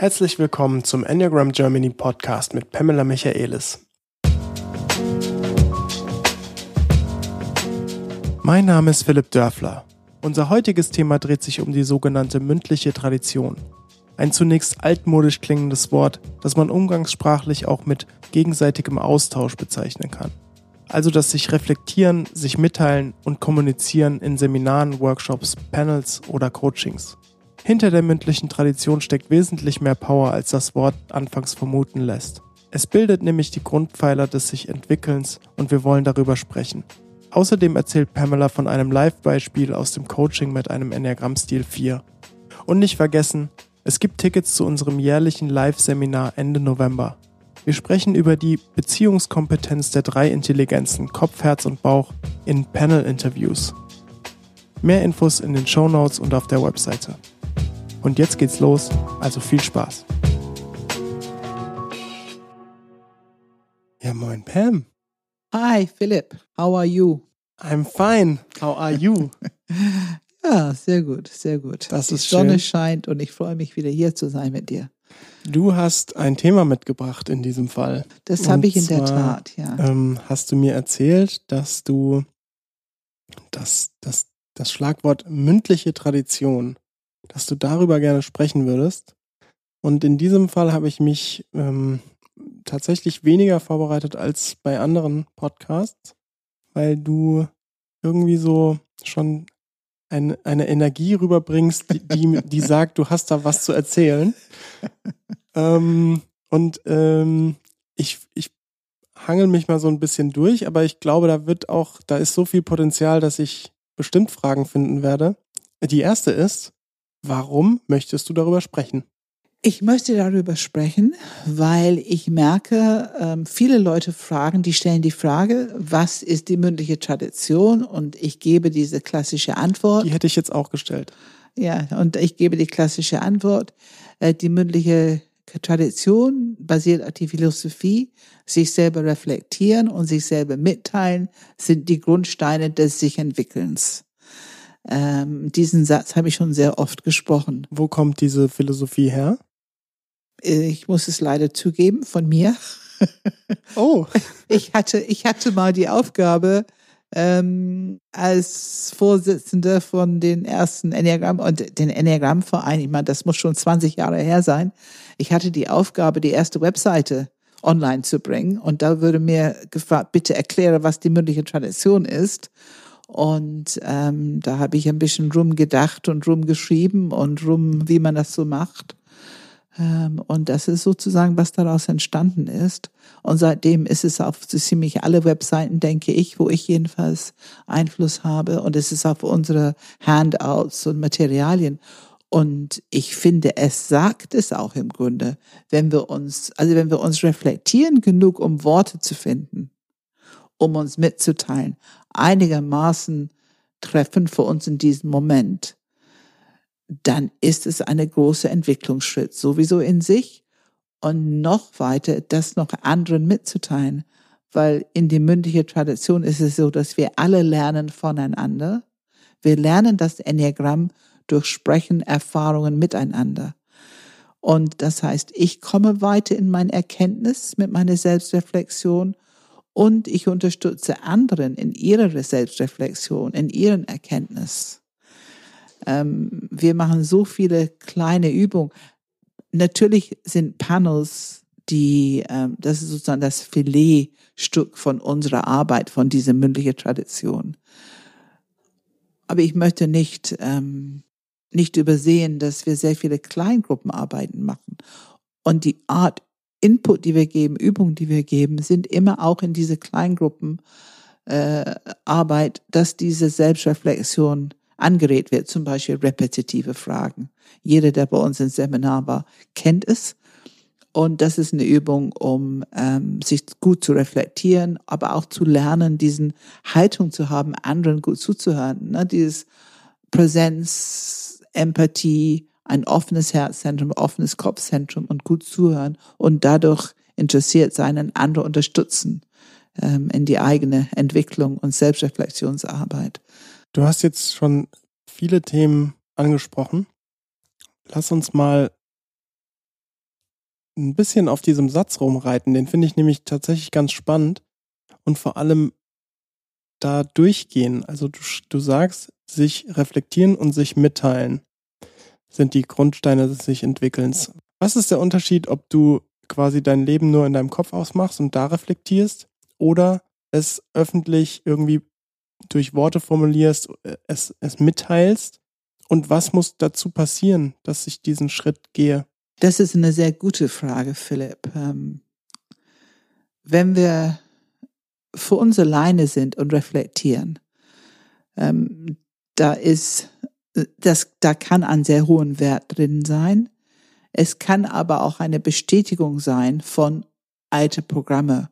Herzlich willkommen zum Enneagram Germany Podcast mit Pamela Michaelis. Mein Name ist Philipp Dörfler. Unser heutiges Thema dreht sich um die sogenannte mündliche Tradition. Ein zunächst altmodisch klingendes Wort, das man umgangssprachlich auch mit gegenseitigem Austausch bezeichnen kann. Also das sich reflektieren, sich mitteilen und kommunizieren in Seminaren, Workshops, Panels oder Coachings. Hinter der mündlichen Tradition steckt wesentlich mehr Power, als das Wort anfangs vermuten lässt. Es bildet nämlich die Grundpfeiler des sich Entwickelns und wir wollen darüber sprechen. Außerdem erzählt Pamela von einem Live-Beispiel aus dem Coaching mit einem Enneagramm-Stil 4. Und nicht vergessen, es gibt Tickets zu unserem jährlichen Live-Seminar Ende November. Wir sprechen über die Beziehungskompetenz der drei Intelligenzen Kopf, Herz und Bauch in Panel-Interviews. Mehr Infos in den Show Notes und auf der Webseite. Und jetzt geht's los, also viel Spaß. Ja, moin Pam. Hi Philipp, how are you? I'm fine. How are you? ja, sehr gut, sehr gut. Das Die ist Sonne schön. scheint und ich freue mich wieder hier zu sein mit dir. Du hast ein Thema mitgebracht in diesem Fall. Das habe ich in der zwar, Tat, ja. Ähm, hast du mir erzählt, dass du das, das, das Schlagwort mündliche Tradition, dass du darüber gerne sprechen würdest. Und in diesem Fall habe ich mich ähm, tatsächlich weniger vorbereitet als bei anderen Podcasts, weil du irgendwie so schon ein, eine Energie rüberbringst, die, die, die sagt, du hast da was zu erzählen. ähm, und ähm, ich, ich hangel mich mal so ein bisschen durch, aber ich glaube, da wird auch, da ist so viel Potenzial, dass ich bestimmt Fragen finden werde. Die erste ist, warum möchtest du darüber sprechen? Ich möchte darüber sprechen, weil ich merke, ähm, viele Leute fragen, die stellen die Frage, was ist die mündliche Tradition? Und ich gebe diese klassische Antwort. Die hätte ich jetzt auch gestellt. Ja, und ich gebe die klassische Antwort. Äh, Die mündliche Tradition basiert auf die Philosophie, sich selber reflektieren und sich selber mitteilen, sind die Grundsteine des sich Entwickelns. Ähm, diesen Satz habe ich schon sehr oft gesprochen. Wo kommt diese Philosophie her? Ich muss es leider zugeben, von mir. Oh, Ich hatte, ich hatte mal die Aufgabe, ähm, als Vorsitzende von den ersten Enneagramm und den Enneagramm-Verein, ich meine, das muss schon 20 Jahre her sein. Ich hatte die Aufgabe, die erste Webseite online zu bringen. Und da würde mir gefragt, bitte erkläre, was die mündliche Tradition ist. Und ähm, da habe ich ein bisschen rumgedacht und rumgeschrieben und rum, wie man das so macht. Ähm, und das ist sozusagen, was daraus entstanden ist. Und seitdem ist es auf so ziemlich alle Webseiten, denke ich, wo ich jedenfalls Einfluss habe. Und es ist auf unsere Handouts und Materialien. Und ich finde, es sagt es auch im Grunde, wenn wir uns, also wenn wir uns reflektieren genug, um Worte zu finden, um uns mitzuteilen, einigermaßen treffen für uns in diesem Moment, dann ist es eine große Entwicklungsschritt, sowieso in sich und noch weiter, das noch anderen mitzuteilen, weil in die mündliche Tradition ist es so, dass wir alle lernen voneinander. Wir lernen das Enneagramm durch Sprechen, Erfahrungen miteinander. Und das heißt, ich komme weiter in mein Erkenntnis mit meiner Selbstreflexion und ich unterstütze anderen in ihrer Selbstreflexion, in ihren Erkenntnis. Ähm, wir machen so viele kleine Übungen. Natürlich sind Panels, die, ähm, das ist sozusagen das Filetstück von unserer Arbeit, von dieser mündlichen Tradition. Aber ich möchte nicht, ähm, nicht übersehen, dass wir sehr viele Kleingruppenarbeiten machen. Und die Art Input, die wir geben, Übungen, die wir geben, sind immer auch in diese Kleingruppenarbeit, äh, Arbeit, dass diese Selbstreflexion angeregt wird, zum Beispiel repetitive Fragen. Jeder, der bei uns im Seminar war, kennt es. Und das ist eine Übung, um ähm, sich gut zu reflektieren, aber auch zu lernen, diesen Haltung zu haben, anderen gut zuzuhören. Ne? Dieses Präsenz, Empathie, ein offenes Herzzentrum, offenes Kopfzentrum und gut zuhören und dadurch interessiert sein und andere unterstützen ähm, in die eigene Entwicklung und Selbstreflexionsarbeit. du hast jetzt schon viele Themen angesprochen. Lass uns mal ein bisschen auf diesem Satz rumreiten. Den finde ich nämlich tatsächlich ganz spannend und vor allem da durchgehen. Also du, du sagst, sich reflektieren und sich mitteilen sind die Grundsteine des sich Entwickelns. Was ist der Unterschied, ob du quasi dein Leben nur in deinem Kopf ausmachst und da reflektierst oder es öffentlich irgendwie durch Worte formulierst, es, es mitteilst? Und was muss dazu passieren, dass ich diesen Schritt gehe? Das ist eine sehr gute Frage, Philipp. Ähm, wenn wir für uns alleine sind und reflektieren, ähm, da ist, das, da kann ein sehr hohen Wert drin sein. Es kann aber auch eine Bestätigung sein von alte Programme.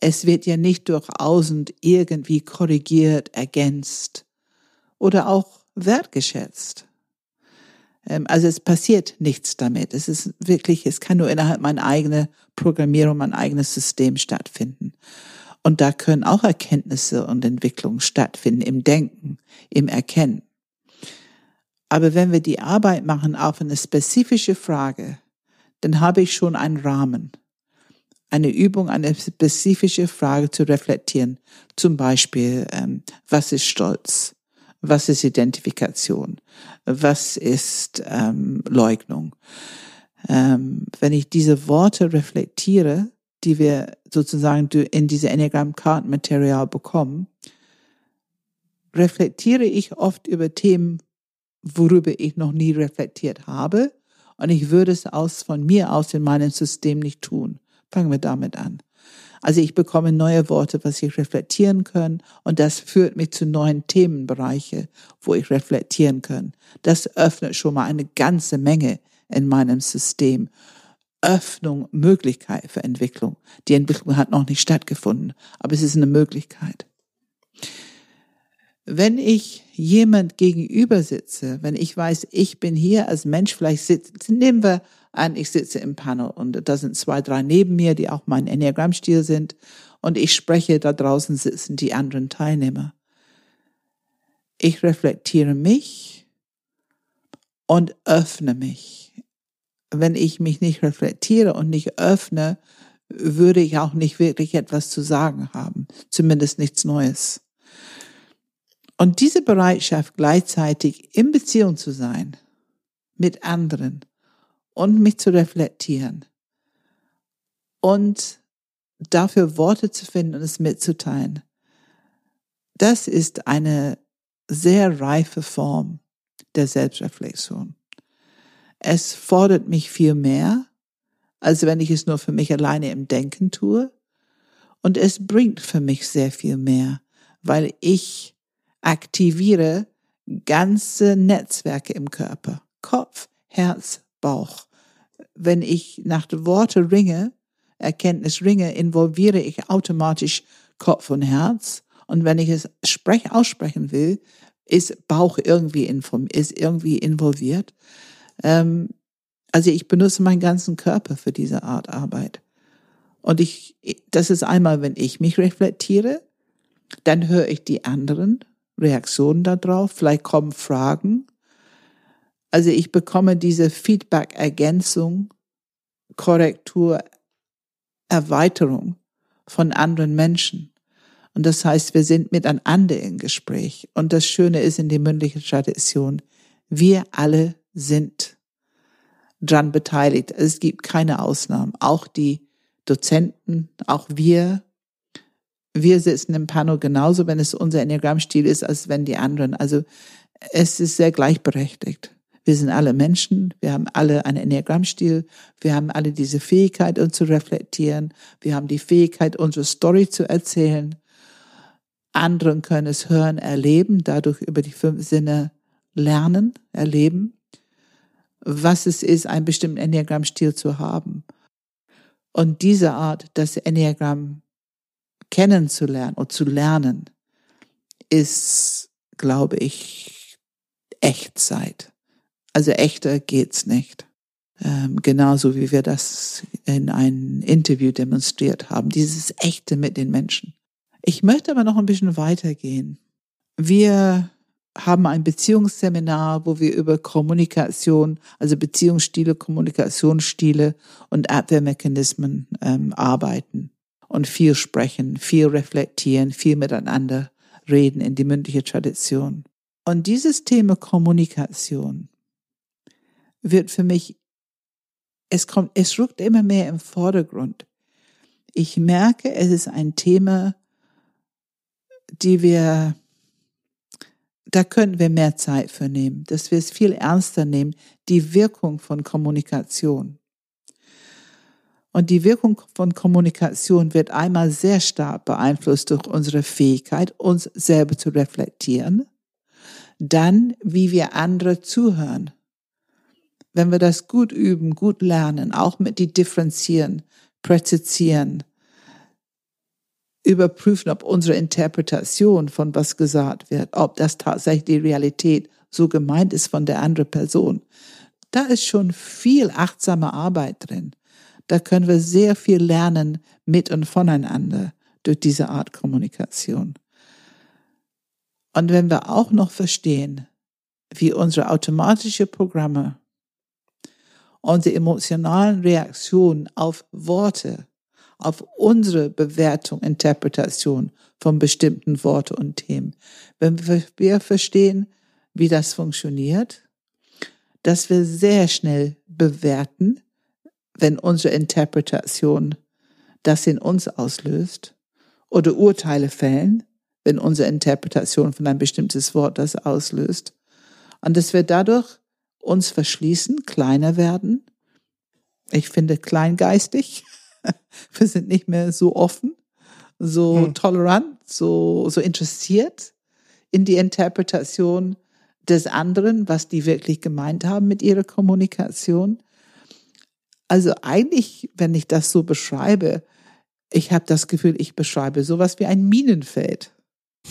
Es wird ja nicht durch außen irgendwie korrigiert, ergänzt oder auch wertgeschätzt. Ähm, also es passiert nichts damit. Es ist wirklich, es kann nur innerhalb meiner eigenen Programmierung, mein eigenes System stattfinden. Und da können auch Erkenntnisse und Entwicklungen stattfinden im Denken, im Erkennen. Aber wenn wir die Arbeit machen auf eine spezifische Frage, dann habe ich schon einen Rahmen. Eine Übung, eine spezifische Frage zu reflektieren. Zum Beispiel, ähm, was ist Stolz? Was ist Identifikation? Was ist ähm, Leugnung? Ähm, wenn ich diese Worte reflektiere, die wir sozusagen in diese Enneagram-Kartenmaterial bekommen, reflektiere ich oft über Themen, worüber ich noch nie reflektiert habe. Und ich würde es aus, von mir aus in meinem System nicht tun. Fangen wir damit an. Also ich bekomme neue Worte, was ich reflektieren kann und das führt mich zu neuen Themenbereiche, wo ich reflektieren kann. Das öffnet schon mal eine ganze Menge in meinem System. Öffnung, Möglichkeit für Entwicklung. Die Entwicklung hat noch nicht stattgefunden, aber es ist eine Möglichkeit. Wenn ich jemand gegenüber sitze, wenn ich weiß, ich bin hier als Mensch, vielleicht sitze, nehmen wir an, ich sitze im Panel und da sind zwei, drei neben mir, die auch mein Enneagrammstil sind und ich spreche, da draußen sitzen die anderen Teilnehmer. Ich reflektiere mich und öffne mich. Wenn ich mich nicht reflektiere und nicht öffne, würde ich auch nicht wirklich etwas zu sagen haben, zumindest nichts Neues. Und diese Bereitschaft gleichzeitig in Beziehung zu sein mit anderen, und mich zu reflektieren und dafür Worte zu finden und es mitzuteilen. Das ist eine sehr reife Form der Selbstreflexion. Es fordert mich viel mehr, als wenn ich es nur für mich alleine im Denken tue. Und es bringt für mich sehr viel mehr, weil ich aktiviere ganze Netzwerke im Körper. Kopf, Herz, Bauch wenn ich nach den Worten ringe, Erkenntnis ringe, involviere ich automatisch Kopf und Herz. Und wenn ich es sprech, aussprechen will, ist Bauch irgendwie, inform, ist irgendwie involviert. Ähm, also ich benutze meinen ganzen Körper für diese Art Arbeit. Und ich, das ist einmal, wenn ich mich reflektiere, dann höre ich die anderen Reaktionen darauf, vielleicht kommen Fragen also ich bekomme diese Feedback-Ergänzung, Korrektur, Erweiterung von anderen Menschen. Und das heißt, wir sind miteinander im Gespräch. Und das Schöne ist in der mündlichen Tradition, wir alle sind dran beteiligt. Es gibt keine Ausnahmen. Auch die Dozenten, auch wir, wir sitzen im Panel genauso, wenn es unser Enneagrammstil ist, als wenn die anderen. Also es ist sehr gleichberechtigt. Wir sind alle Menschen, wir haben alle einen Enneagrammstil, wir haben alle diese Fähigkeit, uns zu reflektieren, wir haben die Fähigkeit, unsere Story zu erzählen. Anderen können es hören, erleben, dadurch über die fünf Sinne lernen, erleben, was es ist, einen bestimmten Enneagrammstil zu haben. Und diese Art, das Enneagramm kennenzulernen und zu lernen, ist, glaube ich, Echtzeit. Also echter geht's nicht. Ähm, genauso wie wir das in einem Interview demonstriert haben. Dieses Echte mit den Menschen. Ich möchte aber noch ein bisschen weitergehen. Wir haben ein Beziehungsseminar, wo wir über Kommunikation, also Beziehungsstile, Kommunikationsstile und Abwehrmechanismen ähm, arbeiten und viel sprechen, viel reflektieren, viel miteinander reden in die mündliche Tradition. Und dieses Thema Kommunikation wird für mich, es kommt, es rückt immer mehr im Vordergrund. Ich merke, es ist ein Thema, die wir, da können wir mehr Zeit für nehmen, dass wir es viel ernster nehmen, die Wirkung von Kommunikation. Und die Wirkung von Kommunikation wird einmal sehr stark beeinflusst durch unsere Fähigkeit, uns selber zu reflektieren, dann, wie wir andere zuhören. Wenn wir das gut üben, gut lernen, auch mit die differenzieren, präzisieren, überprüfen, ob unsere Interpretation von was gesagt wird, ob das tatsächlich die Realität so gemeint ist von der anderen Person. Da ist schon viel achtsame Arbeit drin. Da können wir sehr viel lernen mit und voneinander durch diese Art Kommunikation. Und wenn wir auch noch verstehen, wie unsere automatische Programme, unsere emotionalen Reaktionen auf Worte, auf unsere Bewertung, Interpretation von bestimmten Worten und Themen, wenn wir verstehen, wie das funktioniert, dass wir sehr schnell bewerten, wenn unsere Interpretation das in uns auslöst oder Urteile fällen, wenn unsere Interpretation von ein bestimmtes Wort das auslöst. Und dass wir dadurch uns verschließen, kleiner werden. Ich finde kleingeistig. Wir sind nicht mehr so offen, so hm. tolerant, so, so interessiert in die Interpretation des anderen, was die wirklich gemeint haben mit ihrer Kommunikation. Also eigentlich, wenn ich das so beschreibe, ich habe das Gefühl, ich beschreibe sowas wie ein Minenfeld.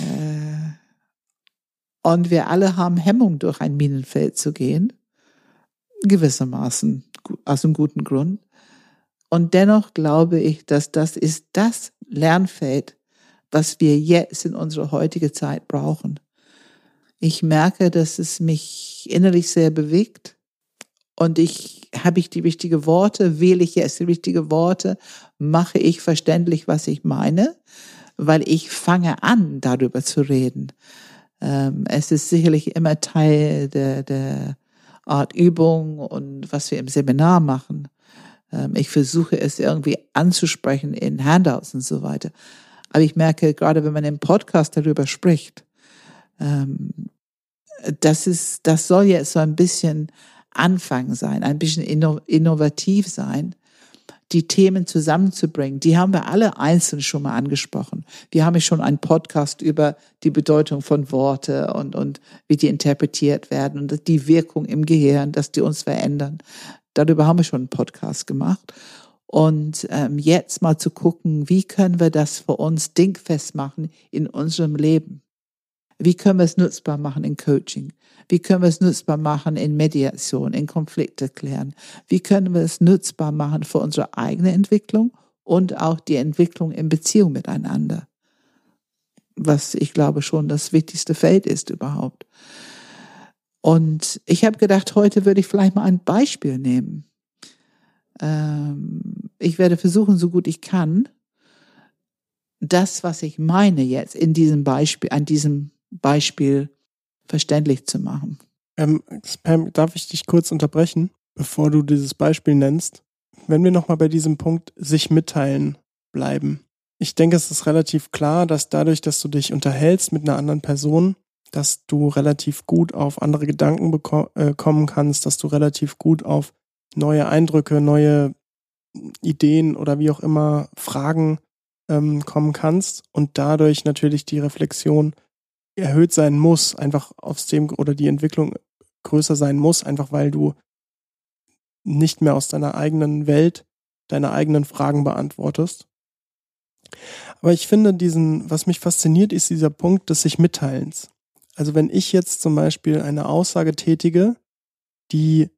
äh, und wir alle haben Hemmung, durch ein Minenfeld zu gehen. Gewissermaßen, aus einem guten Grund. Und dennoch glaube ich, dass das ist das Lernfeld, was wir jetzt in unserer heutigen Zeit brauchen. Ich merke, dass es mich innerlich sehr bewegt und ich habe ich die richtigen Worte, wähle ich jetzt die richtigen Worte, mache ich verständlich, was ich meine, weil ich fange an, darüber zu reden. Ähm, es ist sicherlich immer Teil der, der Art Übung und was wir im Seminar machen. Ähm, ich versuche es irgendwie anzusprechen in Handouts und so weiter. Aber ich merke, gerade wenn man im Podcast darüber spricht, ähm, das ist, das soll jetzt so ein bisschen Anfang sein, ein bisschen innovativ sein, die Themen zusammenzubringen. Die haben wir alle einzeln schon mal angesprochen. Wir haben ja schon einen Podcast über die Bedeutung von Worte und, und wie die interpretiert werden und die Wirkung im Gehirn, dass die uns verändern. Darüber haben wir schon einen Podcast gemacht. Und ähm, jetzt mal zu gucken, wie können wir das für uns dingfest machen in unserem Leben? Wie können wir es nutzbar machen in Coaching? Wie können wir es nutzbar machen in Mediation, in Konflikte klären? Wie können wir es nutzbar machen für unsere eigene Entwicklung und auch die Entwicklung in Beziehung miteinander? Was ich glaube schon das wichtigste Feld ist überhaupt. Und ich habe gedacht, heute würde ich vielleicht mal ein Beispiel nehmen. Ähm, ich werde versuchen, so gut ich kann, das, was ich meine jetzt in diesem Beispiel, an diesem Beispiel verständlich zu machen. Ähm, Spam, darf ich dich kurz unterbrechen, bevor du dieses Beispiel nennst? Wenn wir nochmal bei diesem Punkt sich mitteilen bleiben. Ich denke, es ist relativ klar, dass dadurch, dass du dich unterhältst mit einer anderen Person, dass du relativ gut auf andere Gedanken äh, kommen kannst, dass du relativ gut auf neue Eindrücke, neue Ideen oder wie auch immer Fragen ähm, kommen kannst und dadurch natürlich die Reflexion erhöht sein muss, einfach aus dem oder die Entwicklung größer sein muss, einfach weil du nicht mehr aus deiner eigenen Welt deine eigenen Fragen beantwortest. Aber ich finde diesen, was mich fasziniert, ist dieser Punkt des sich Mitteilens. Also wenn ich jetzt zum Beispiel eine Aussage tätige, die,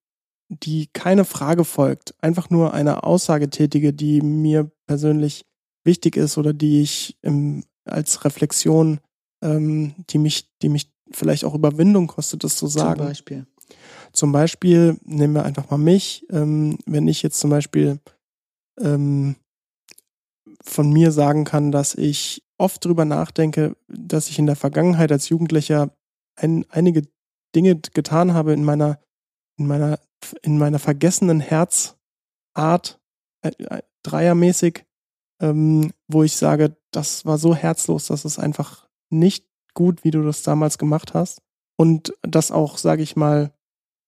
die keine Frage folgt, einfach nur eine Aussage tätige, die mir persönlich wichtig ist oder die ich im, als Reflexion ähm, die mich, die mich vielleicht auch Überwindung kostet, das zu sagen. Zum Beispiel. Zum Beispiel, nehmen wir einfach mal mich, ähm, wenn ich jetzt zum Beispiel ähm, von mir sagen kann, dass ich oft drüber nachdenke, dass ich in der Vergangenheit als Jugendlicher ein, einige Dinge getan habe in meiner, in meiner, in meiner vergessenen Herzart, äh, äh, dreiermäßig, ähm, wo ich sage, das war so herzlos, dass es einfach nicht gut, wie du das damals gemacht hast. Und das auch, sage ich mal,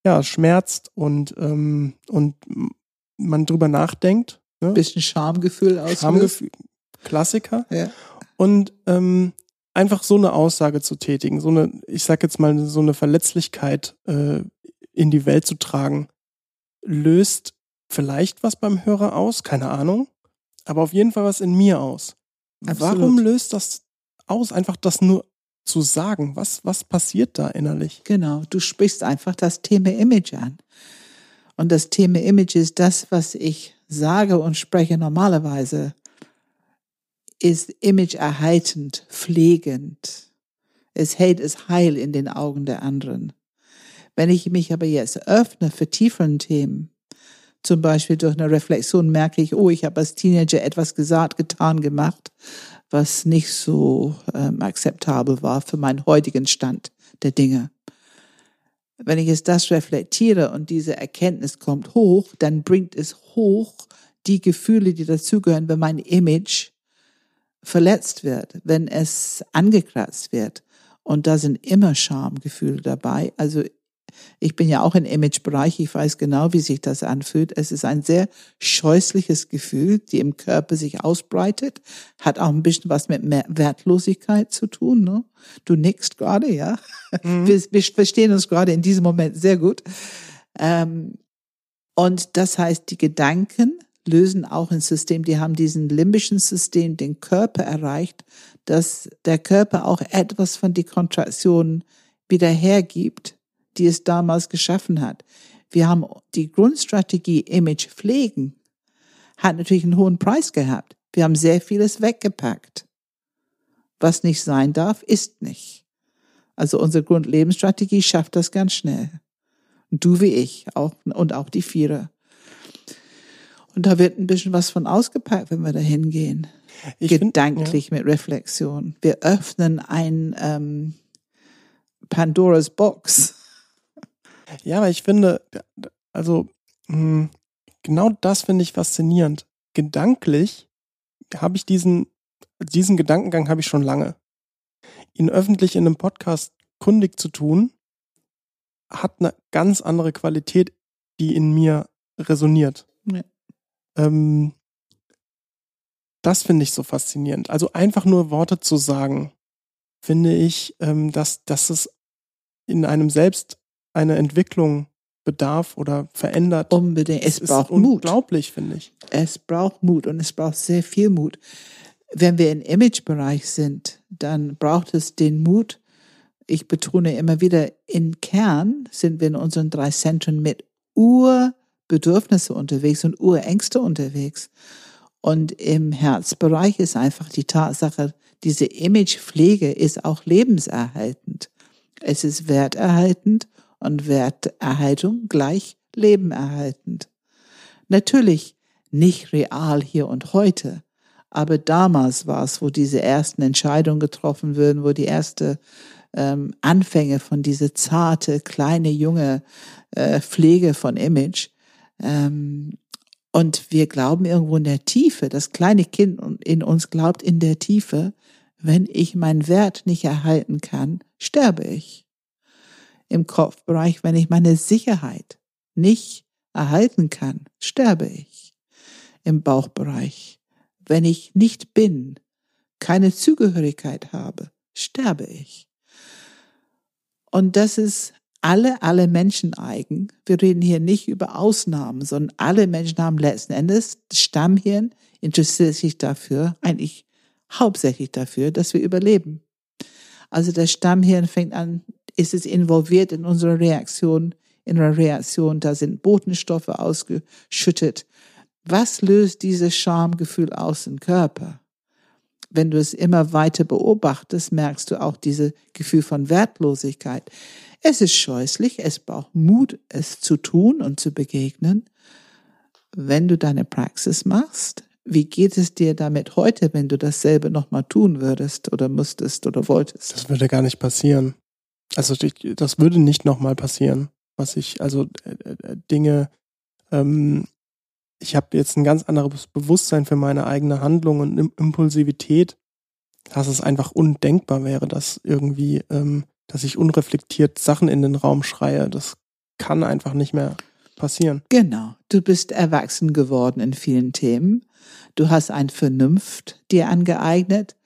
ja, schmerzt und, ähm, und man drüber nachdenkt. Ne? Bisschen Schamgefühl auslöst. Schamgefühl, Klassiker. Ja. Und ähm, einfach so eine Aussage zu tätigen, so eine, ich sag jetzt mal, so eine Verletzlichkeit äh, in die Welt zu tragen, löst vielleicht was beim Hörer aus, keine Ahnung, aber auf jeden Fall was in mir aus. Absolut. Warum löst das aus, einfach das nur zu sagen? Was, was passiert da innerlich? Genau, du sprichst einfach das Thema Image an. Und das Thema Image ist das, was ich sage und spreche normalerweise ist Image erhaltend, pflegend. Es hält es heil in den Augen der anderen. Wenn ich mich aber jetzt öffne für tieferen Themen, zum Beispiel durch eine Reflexion merke ich, oh, ich habe als Teenager etwas gesagt, getan, gemacht, was nicht so ähm, akzeptabel war für meinen heutigen Stand der Dinge. Wenn ich jetzt das reflektiere und diese Erkenntnis kommt hoch, dann bringt es hoch die Gefühle, die dazugehören, wenn mein Image verletzt wird, wenn es angekratzt wird. Und da sind immer Schamgefühle dabei. Also ich bin ja auch im Imagebereich, ich weiß genau, wie sich das anfühlt. Es ist ein sehr scheußliches Gefühl, die im Körper sich ausbreitet, hat auch ein bisschen was mit Wertlosigkeit zu tun. Ne? Du nickst gerade, ja. Mhm. Wir, wir, verstehen uns gerade in diesem Moment sehr gut. Ähm, und das heißt, die Gedanken lösen auch ein System, die haben diesen limbischen System, den Körper erreicht, dass der Körper auch etwas von die Kontraktion wieder hergibt, die es damals geschaffen hat. Wir haben die Grundstrategie Image pflegen, hat natürlich einen hohen Preis gehabt. Wir haben sehr vieles weggepackt. Was nicht sein darf, ist nicht. Also unsere Grundlebensstrategie schafft das ganz schnell. Du wie ich auch und auch die Vierer. Und da wird ein bisschen was von ausgepackt, wenn wir da hingehen. Gedanklich find, ja. mit Reflexion. Wir öffnen ein ähm, Pandoras Box. Ja, aber ich finde, also hm, genau das finde ich faszinierend. Gedanklich habe ich diesen, diesen Gedankengang habe ich schon lange. Ihn öffentlich in einem Podcast kundig zu tun, hat eine ganz andere Qualität, die in mir resoniert. Ja. Ähm, das finde ich so faszinierend. Also einfach nur Worte zu sagen, finde ich, ähm, dass, dass es in einem selbst eine Entwicklung bedarf oder verändert. Unbedingt. Es, es braucht ist Mut. Unglaublich, finde ich. Es braucht Mut und es braucht sehr viel Mut. Wenn wir im Imagebereich sind, dann braucht es den Mut. Ich betone immer wieder, im Kern sind wir in unseren drei Zentren mit Ur Bedürfnisse unterwegs und Urängste unterwegs. Und im Herzbereich ist einfach die Tatsache, diese Imagepflege ist auch lebenserhaltend. Es ist werterhaltend und Werterhaltung gleich lebenerhaltend. Natürlich nicht real hier und heute, aber damals war es, wo diese ersten Entscheidungen getroffen würden, wo die erste ähm, Anfänge von diese zarte, kleine, junge äh, Pflege von Image, ähm, und wir glauben irgendwo in der Tiefe, das kleine Kind in uns glaubt in der Tiefe, wenn ich meinen Wert nicht erhalten kann, sterbe ich. Im Kopfbereich, wenn ich meine Sicherheit nicht erhalten kann, sterbe ich. Im Bauchbereich, wenn ich nicht bin, keine Zugehörigkeit habe, sterbe ich. Und das ist alle, alle Menschen eigen. Wir reden hier nicht über Ausnahmen, sondern alle Menschen haben letzten Endes, das Stammhirn interessiert sich dafür, eigentlich hauptsächlich dafür, dass wir überleben. Also das Stammhirn fängt an, ist es involviert in unsere Reaktion, in einer Reaktion, da sind Botenstoffe ausgeschüttet. Was löst dieses Schamgefühl aus im Körper? wenn du es immer weiter beobachtest, merkst du auch dieses Gefühl von Wertlosigkeit. Es ist scheußlich, es braucht Mut, es zu tun und zu begegnen. Wenn du deine Praxis machst, wie geht es dir damit heute, wenn du dasselbe nochmal tun würdest oder müsstest oder wolltest? Das würde gar nicht passieren. Also das würde nicht nochmal passieren. Was ich, also äh, äh, Dinge, ähm, ich habe jetzt ein ganz anderes Bewusstsein für meine eigene Handlung und Impulsivität, dass es einfach undenkbar wäre, dass irgendwie, ähm, dass ich unreflektiert Sachen in den Raum schreie. Das kann einfach nicht mehr passieren. Genau. Du bist erwachsen geworden in vielen Themen. Du hast ein Vernunft dir angeeignet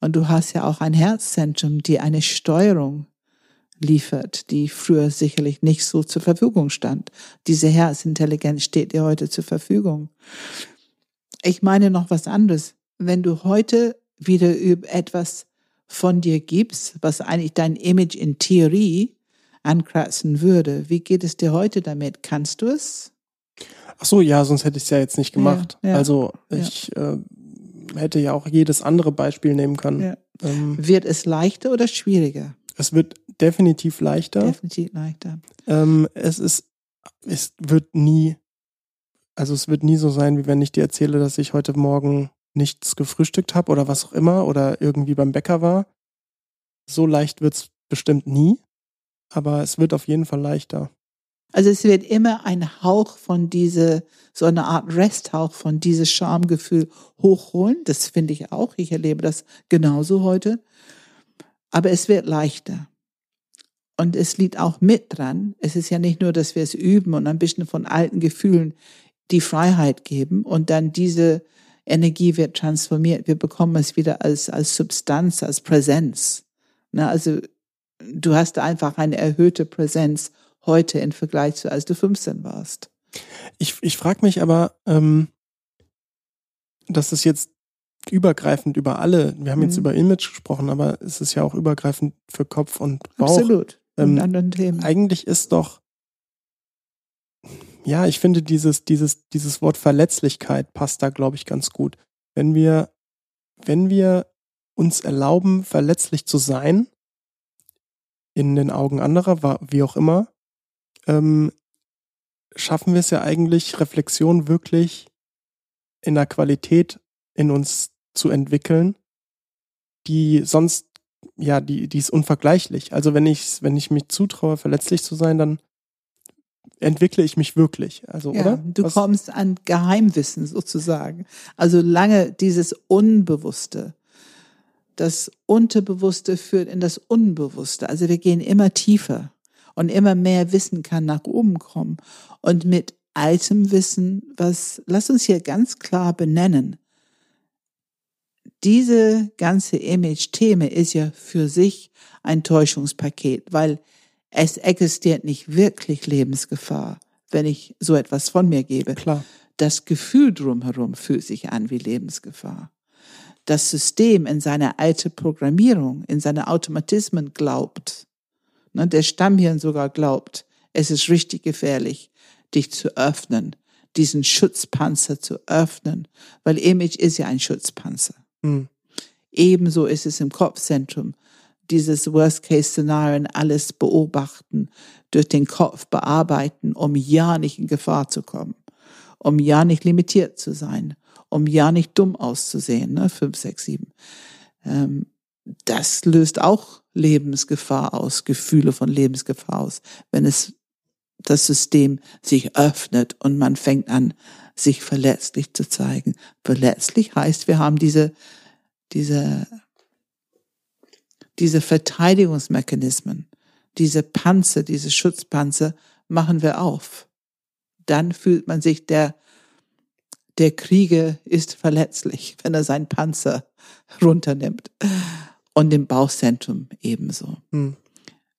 und du hast ja auch ein Herzzentrum, die eine Steuerung liefert, die früher sicherlich nicht so zur Verfügung stand. Diese Herzintelligenz steht dir heute zur Verfügung. Ich meine noch was anderes. Wenn du heute wieder etwas von dir gibst, was eigentlich dein Image in Theorie ankratzen würde, wie geht es dir heute damit? Kannst du es? Ach so, ja, sonst hätte ich es ja jetzt nicht gemacht. Ja, ja, also ich ja. äh, hätte ja auch jedes andere Beispiel nehmen können. Ähm, Wird es leichter oder schwieriger? Es wird definitiv leichter. Definitiv leichter. Ähm, es ist, es wird nie, also es wird nie so sein, wie wenn ich dir erzähle, dass ich heute Morgen nichts gefrühstückt habe oder was auch immer oder irgendwie beim Bäcker war. So leicht wird es bestimmt nie, aber es wird auf jeden Fall leichter. Also es wird immer ein Hauch von diese, so eine Art Resthauch von dieses Schamgefühl hochholen. Das finde ich auch. Ich erlebe das genauso heute. Aber es wird leichter. Und es liegt auch mit dran. Es ist ja nicht nur, dass wir es üben und ein bisschen von alten Gefühlen die Freiheit geben und dann diese Energie wird transformiert. Wir bekommen es wieder als, als Substanz, als Präsenz. Na, also du hast einfach eine erhöhte Präsenz heute im Vergleich zu, als du 15 warst. Ich, ich frage mich aber, ähm, dass es jetzt übergreifend über alle, wir haben mhm. jetzt über Image gesprochen, aber es ist ja auch übergreifend für Kopf und Bauch. Absolut. Ähm, anderen Themen. Eigentlich ist doch, ja, ich finde dieses, dieses, dieses Wort Verletzlichkeit passt da, glaube ich, ganz gut. Wenn wir, wenn wir uns erlauben, verletzlich zu sein, in den Augen anderer, wie auch immer, ähm, schaffen wir es ja eigentlich, Reflexion wirklich in der Qualität in uns zu entwickeln, die sonst ja, die, die ist unvergleichlich. Also wenn ich, wenn ich mich zutraue, verletzlich zu sein, dann entwickle ich mich wirklich. Also, ja, oder? Du Was? kommst an Geheimwissen sozusagen. Also lange dieses Unbewusste. Das Unterbewusste führt in das Unbewusste. Also wir gehen immer tiefer und immer mehr Wissen kann nach oben kommen. Und mit altem Wissen, was, lass uns hier ganz klar benennen, diese ganze Image-Thema ist ja für sich ein Täuschungspaket, weil es existiert nicht wirklich Lebensgefahr, wenn ich so etwas von mir gebe. Klar. Das Gefühl drumherum fühlt sich an wie Lebensgefahr. Das System in seiner alte Programmierung, in seine Automatismen glaubt. Ne, der Stammhirn sogar glaubt, es ist richtig gefährlich, dich zu öffnen, diesen Schutzpanzer zu öffnen, weil Image ist ja ein Schutzpanzer. Mhm. Ebenso ist es im Kopfzentrum. Dieses Worst-Case-Szenarien alles beobachten, durch den Kopf bearbeiten, um ja nicht in Gefahr zu kommen, um ja nicht limitiert zu sein, um ja nicht dumm auszusehen, ne? Fünf, sechs, sieben. Ähm, das löst auch Lebensgefahr aus, Gefühle von Lebensgefahr aus, wenn es das System sich öffnet und man fängt an, sich verletzlich zu zeigen. Verletzlich heißt, wir haben diese, diese, diese Verteidigungsmechanismen, diese Panzer, diese Schutzpanzer machen wir auf. Dann fühlt man sich der, der Krieger ist verletzlich, wenn er seinen Panzer runternimmt. Und im Bauchzentrum ebenso. Hm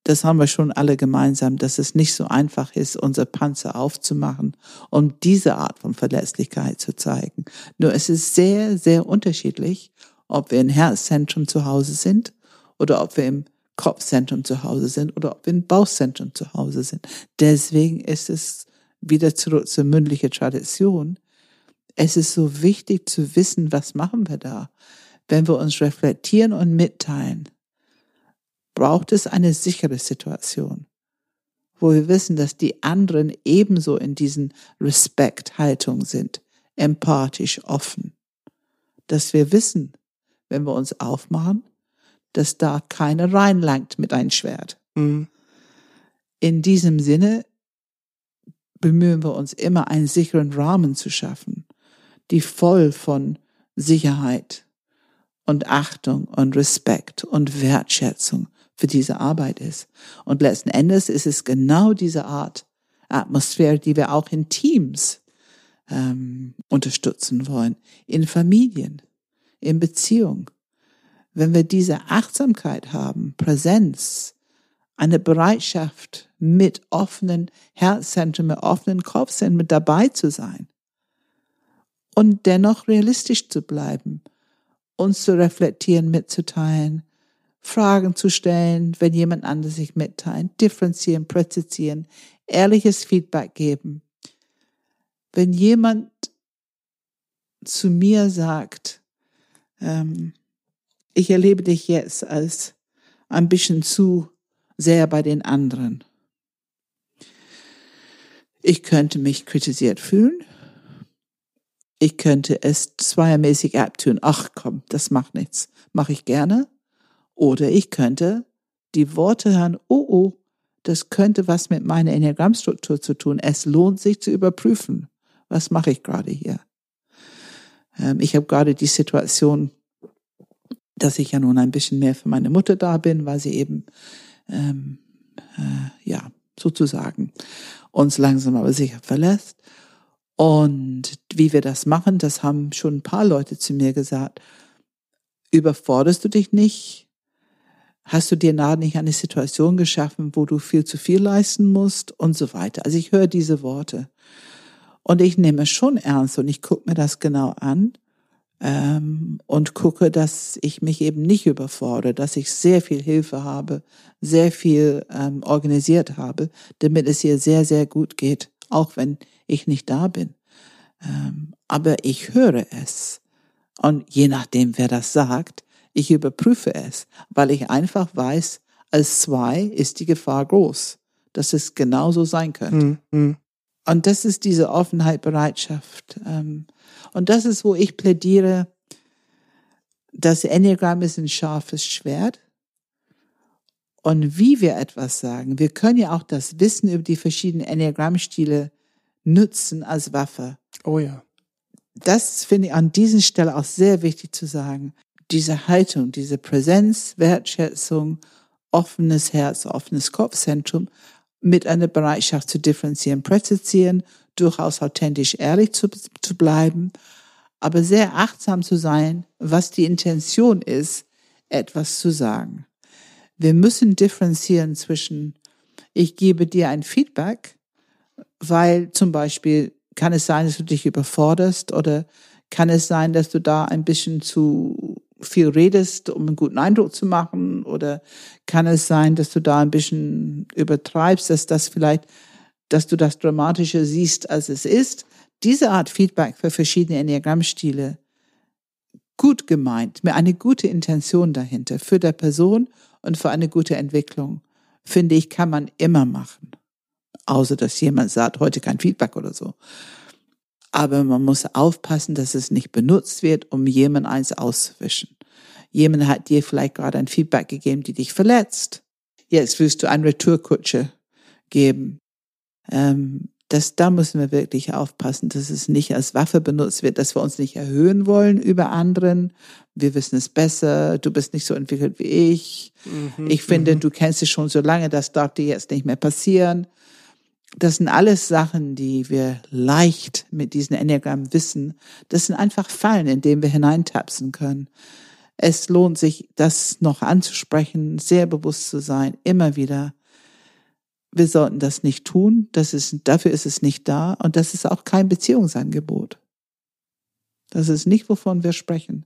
das haben wir schon alle gemeinsam, dass es nicht so einfach ist, unser Panzer aufzumachen, um diese Art von Verletzlichkeit zu zeigen. Nur es ist sehr, sehr unterschiedlich, ob wir im Herzzentrum zu Hause sind oder ob wir im Kopfzentrum zu Hause sind oder ob wir im Bauchzentrum zu Hause sind. Deswegen ist es wieder zurück zur mündlichen Tradition. Es ist so wichtig zu wissen, was machen wir da? wenn wir uns reflektieren und mitteilen, braucht es eine sichere Situation, wo wir wissen, dass die anderen ebenso in diesen Respekthaltung sind, empathisch, offen, dass wir wissen, wenn wir uns aufmachen, dass da keiner reinlangt mit einem Schwert. Mhm. In diesem Sinne bemühen wir uns immer, einen sicheren Rahmen zu schaffen, die voll von Sicherheit und Achtung und Respekt und Wertschätzung für diese Arbeit ist. Und letzten Endes ist es genau diese Art Atmosphäre, die wir auch in Teams ähm, unterstützen wollen, in Familien, in Beziehung. Wenn wir diese Achtsamkeit haben, Präsenz, eine Bereitschaft, mit offenen Herzzentren, mit offenen Kopfzentren mit dabei zu sein und dennoch realistisch zu bleiben, uns zu reflektieren, mitzuteilen, Fragen zu stellen, wenn jemand anders sich mitteilt, differenzieren, präzisieren, ehrliches Feedback geben. Wenn jemand zu mir sagt, ähm, ich erlebe dich jetzt als ein bisschen zu sehr bei den anderen. Ich könnte mich kritisiert fühlen. Ich könnte es zweiermäßig abtun. Ach komm, das macht nichts. Mache ich gerne. Oder ich könnte die Worte hören, oh oh, das könnte was mit meiner Enneagrammstruktur zu tun. Es lohnt sich zu überprüfen. Was mache ich gerade hier? Ähm, ich habe gerade die Situation, dass ich ja nun ein bisschen mehr für meine Mutter da bin, weil sie eben ähm, äh, ja, sozusagen uns langsam aber sicher verlässt. Und wie wir das machen, das haben schon ein paar Leute zu mir gesagt. Überforderst du dich nicht? Hast du dir nahe nicht eine Situation geschaffen, wo du viel zu viel leisten musst und so weiter? Also ich höre diese Worte und ich nehme es schon ernst und ich gucke mir das genau an ähm, und gucke, dass ich mich eben nicht überfordere, dass ich sehr viel Hilfe habe, sehr viel ähm, organisiert habe, damit es ihr sehr, sehr gut geht, auch wenn ich nicht da bin. Ähm, aber ich höre es. Und je nachdem, wer das sagt, ich überprüfe es, weil ich einfach weiß, als zwei ist die Gefahr groß, dass es genauso sein könnte. Mhm. Und das ist diese Offenheit, Bereitschaft. Ähm, und das ist, wo ich plädiere, das Enneagramm ist ein scharfes Schwert. Und wie wir etwas sagen, wir können ja auch das Wissen über die verschiedenen Enneagrammstile nutzen als Waffe. Oh ja. Das finde ich an dieser Stelle auch sehr wichtig zu sagen. Diese Haltung, diese Präsenz, Wertschätzung, offenes Herz, offenes Kopfzentrum mit einer Bereitschaft zu differenzieren, präzisieren durchaus authentisch ehrlich zu, zu bleiben, aber sehr achtsam zu sein, was die Intention ist, etwas zu sagen. Wir müssen differenzieren zwischen, ich gebe dir ein Feedback, weil zum Beispiel kann es sein, dass du dich überforderst oder kann es sein, dass du da ein bisschen zu viel redest, um einen guten Eindruck zu machen oder kann es sein, dass du da ein bisschen übertreibst, dass das vielleicht dass du das Dramatische siehst, als es ist. Diese Art Feedback für verschiedene Enneagrammstile, gut gemeint, mit einer gute Intention dahinter, für der Person und für eine gute Entwicklung, finde ich, kann man immer machen. Außer dass jemand sagt, heute kein Feedback oder so. Aber man muss aufpassen, dass es nicht benutzt wird, um jemand eins auszuwischen. Jemand hat dir vielleicht gerade ein Feedback gegeben, die dich verletzt. Jetzt willst du eine Retourkutsche geben. Ähm, das, da müssen wir wirklich aufpassen, dass es nicht als Waffe benutzt wird, dass wir uns nicht erhöhen wollen über anderen. Wir wissen es besser, du bist nicht so entwickelt wie ich. Mhm, ich finde, mhm. du kennst es schon so lange, das darf dir jetzt nicht mehr passieren. Das sind alles Sachen, die wir leicht mit diesem Enneagramm wissen. Das sind einfach Fallen, in denen wir hineintapsen können. Es lohnt sich, das noch anzusprechen, sehr bewusst zu sein, immer wieder wir sollten das nicht tun, das ist, dafür ist es nicht da und das ist auch kein Beziehungsangebot. Das ist nicht, wovon wir sprechen.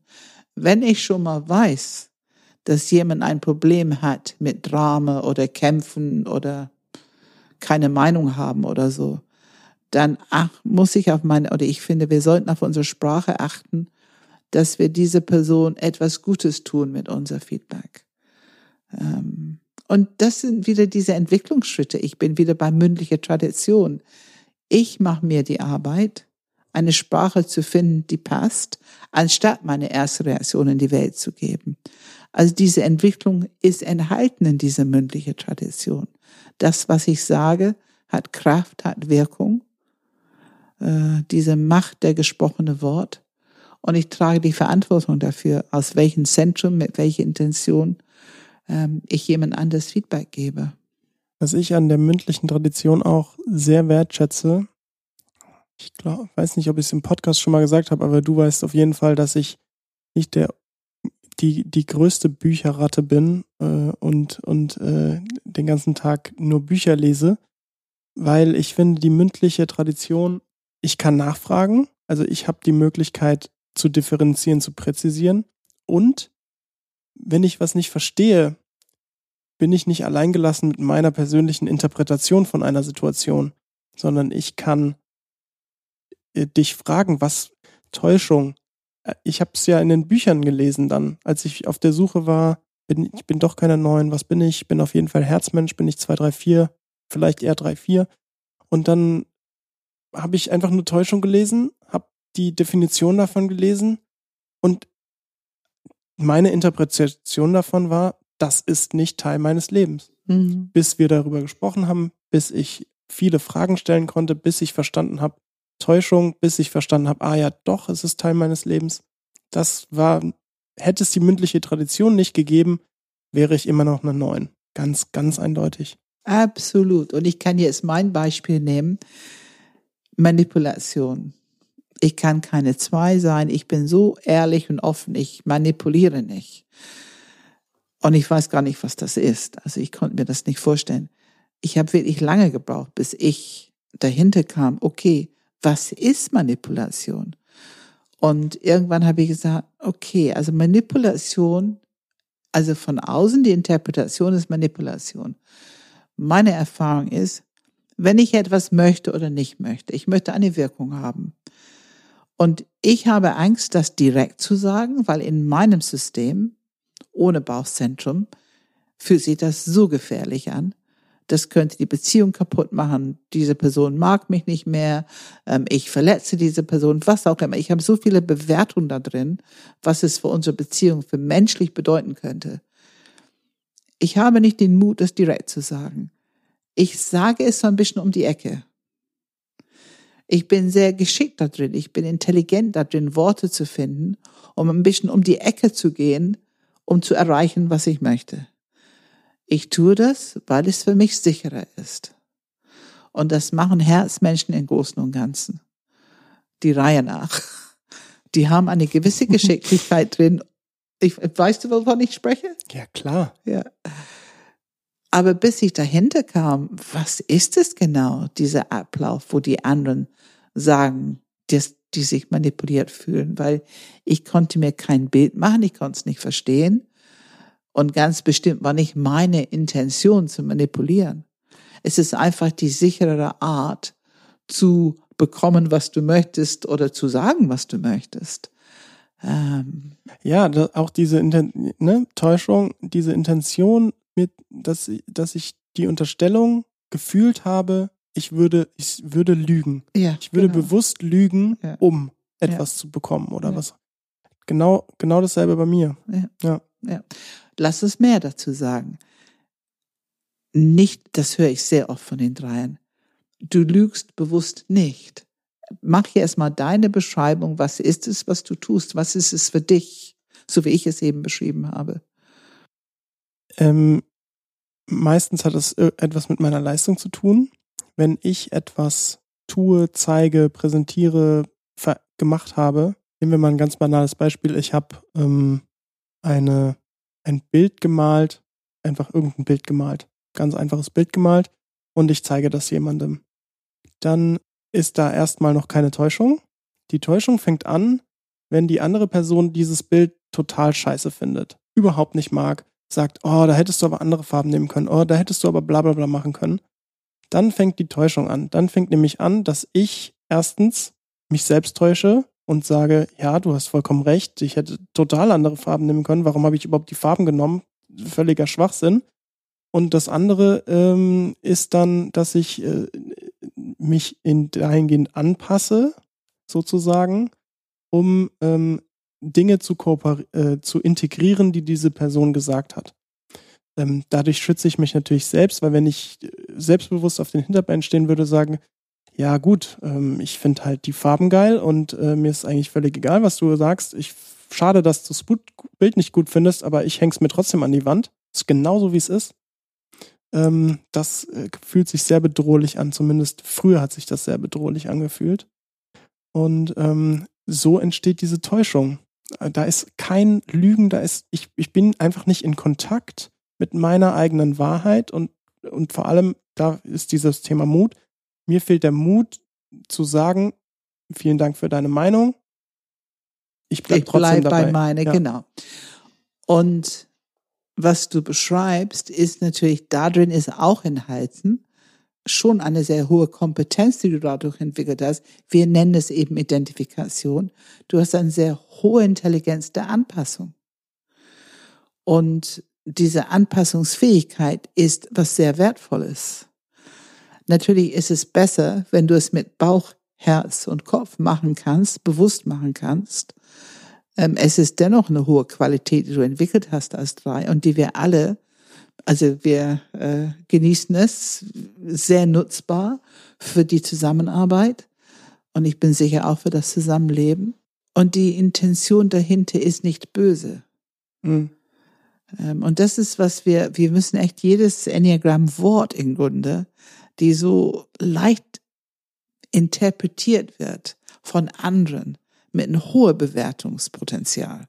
Wenn ich schon mal weiß, dass jemand ein Problem hat mit Drama oder Kämpfen oder keine Meinung haben oder so, dann ach, muss ich auf meine, oder ich finde, wir sollten auf unsere Sprache achten, dass wir diese Person etwas Gutes tun mit unser Feedback. Ähm, und das sind wieder diese Entwicklungsschritte. Ich bin wieder bei mündlicher Tradition. Ich mache mir die Arbeit, eine Sprache zu finden, die passt, anstatt meine erste Reaktion in die Welt zu geben. Also diese Entwicklung ist enthalten in dieser mündlichen Tradition. Das, was ich sage, hat Kraft, hat Wirkung. Äh, diese Macht der gesprochene Wort. Und ich trage die Verantwortung dafür, aus welchem Zentrum, mit welcher Intention ähm, ich jemand anders Feedback gebe. Was ich an der mündlichen Tradition auch sehr wertschätze, ich glaube, weiß nicht, ob ich es im Podcast schon mal gesagt habe, aber du weißt auf jeden Fall, dass ich nicht der die die größte Bücherratte bin äh, und und äh, den ganzen Tag nur Bücher lese, weil ich finde die mündliche Tradition, ich kann nachfragen, also ich habe die Möglichkeit zu differenzieren, zu präzisieren und wenn ich was nicht verstehe, bin ich nicht alleingelassen mit meiner persönlichen Interpretation von einer Situation, sondern ich kann äh, dich fragen, was Täuschung. Ich habe es ja in den Büchern gelesen dann, als ich auf der Suche war. Bin, ich bin doch keine Neun. Was bin ich? Bin auf jeden Fall Herzmensch. Bin ich zwei, drei, vier, vielleicht eher drei, vier. Und dann habe ich einfach nur Täuschung gelesen, habe die Definition davon gelesen und meine Interpretation davon war, das ist nicht Teil meines Lebens. Mhm. Bis wir darüber gesprochen haben, bis ich viele Fragen stellen konnte, bis ich verstanden habe, Täuschung, bis ich verstanden habe, ah ja, doch, es ist Teil meines Lebens. Das war, hätte es die mündliche Tradition nicht gegeben, wäre ich immer noch eine Neun. Ganz, ganz eindeutig. Absolut. Und ich kann jetzt mein Beispiel nehmen. Manipulation ich kann keine zwei sein, ich bin so ehrlich und offen, ich manipuliere nicht. Und ich weiß gar nicht, was das ist. Also ich konnte mir das nicht vorstellen. Ich habe wirklich lange gebraucht, bis ich dahinter kam, okay, was ist Manipulation? Und irgendwann habe ich gesagt, okay, also Manipulation, also von außen die Interpretation ist Manipulation. Meine Erfahrung ist, wenn ich etwas möchte oder nicht möchte, ich möchte eine Wirkung haben, und ich habe Angst, das direkt zu sagen, weil in meinem System, ohne Bauchzentrum, fühlt sich das so gefährlich an. Das könnte die Beziehung kaputt machen. Diese Person mag mich nicht mehr. Ähm, ich verletze diese Person, was auch immer. Ich habe so viele Bewertungen da drin, was es für unsere Beziehung für menschlich bedeuten könnte. Ich habe nicht den Mut, das direkt zu sagen. Ich sage es so ein bisschen um die Ecke. Ich bin sehr geschickt da drin. Ich bin intelligent da drin, Worte zu finden, um ein bisschen um die Ecke zu gehen, um zu erreichen, was ich möchte. Ich tue das, weil es für mich sicherer ist. Und das machen Herzmenschen im Großen und Ganzen. Die Reihe nach. Die haben eine gewisse Geschicklichkeit drin. Ich, weißt du, wovon ich spreche? Ja, klar. Ja. Aber bis ich dahinter kam, was ist es genau, dieser Ablauf, wo die anderen sagen, dass die sich manipuliert fühlen, weil ich konnte mir kein Bild machen, ich konnte es nicht verstehen. Und ganz bestimmt war nicht meine Intention zu manipulieren. Es ist einfach die sicherere Art zu bekommen, was du möchtest oder zu sagen, was du möchtest. Ähm. Ja, auch diese Inten ne, Täuschung, diese Intention, mit, dass, dass ich die Unterstellung gefühlt habe, ich würde, ich würde lügen. Ja, ich würde genau. bewusst lügen, ja. um etwas ja. zu bekommen oder was. Genau, genau dasselbe bei mir. Ja. ja. Lass uns mehr dazu sagen. Nicht, das höre ich sehr oft von den Dreien. Du lügst bewusst nicht. Mach hier erstmal deine Beschreibung. Was ist es, was du tust? Was ist es für dich? So wie ich es eben beschrieben habe. Ähm, meistens hat es etwas mit meiner Leistung zu tun wenn ich etwas tue, zeige, präsentiere, gemacht habe. Nehmen wir mal ein ganz banales Beispiel. Ich habe ähm, eine, ein Bild gemalt, einfach irgendein Bild gemalt, ganz einfaches Bild gemalt und ich zeige das jemandem. Dann ist da erstmal noch keine Täuschung. Die Täuschung fängt an, wenn die andere Person dieses Bild total scheiße findet, überhaupt nicht mag, sagt, oh, da hättest du aber andere Farben nehmen können, oh, da hättest du aber bla bla bla machen können dann fängt die Täuschung an. Dann fängt nämlich an, dass ich erstens mich selbst täusche und sage, ja, du hast vollkommen recht, ich hätte total andere Farben nehmen können. Warum habe ich überhaupt die Farben genommen? Völliger Schwachsinn. Und das andere ähm, ist dann, dass ich äh, mich in dahingehend anpasse, sozusagen, um ähm, Dinge zu, äh, zu integrieren, die diese Person gesagt hat. Ähm, dadurch schütze ich mich natürlich selbst, weil wenn ich äh, selbstbewusst auf den Hinterbeinen stehen würde, sagen, ja gut, ähm, ich finde halt die Farben geil und äh, mir ist eigentlich völlig egal, was du sagst. Ich schade, dass du das Bild nicht gut findest, aber ich häng's mir trotzdem an die Wand. Ist genauso wie es ist. Ähm, das äh, fühlt sich sehr bedrohlich an. Zumindest früher hat sich das sehr bedrohlich angefühlt. Und ähm, so entsteht diese Täuschung. Äh, da ist kein Lügen, da ist, ich, ich bin einfach nicht in Kontakt mit meiner eigenen Wahrheit und, und vor allem, da ist dieses Thema Mut mir fehlt der Mut zu sagen, vielen Dank für deine Meinung. Ich bleibe trotzdem bleib dabei. bei meiner, ja. genau. Und was du beschreibst, ist natürlich, da drin ist auch enthalten, schon eine sehr hohe Kompetenz, die du dadurch entwickelt hast. Wir nennen es eben Identifikation. Du hast eine sehr hohe Intelligenz der Anpassung. Und diese Anpassungsfähigkeit ist was sehr Wertvolles. Natürlich ist es besser, wenn du es mit Bauch, Herz und Kopf machen kannst, bewusst machen kannst. Ähm, es ist dennoch eine hohe Qualität, die du entwickelt hast als drei und die wir alle, also wir äh, genießen es sehr nutzbar für die Zusammenarbeit und ich bin sicher auch für das Zusammenleben. Und die Intention dahinter ist nicht böse. Mhm. und das ist, was wir, wir müssen echt jedes Enneagramm-Wort im Grunde die so leicht interpretiert wird von anderen mit einem hohen Bewertungspotenzial.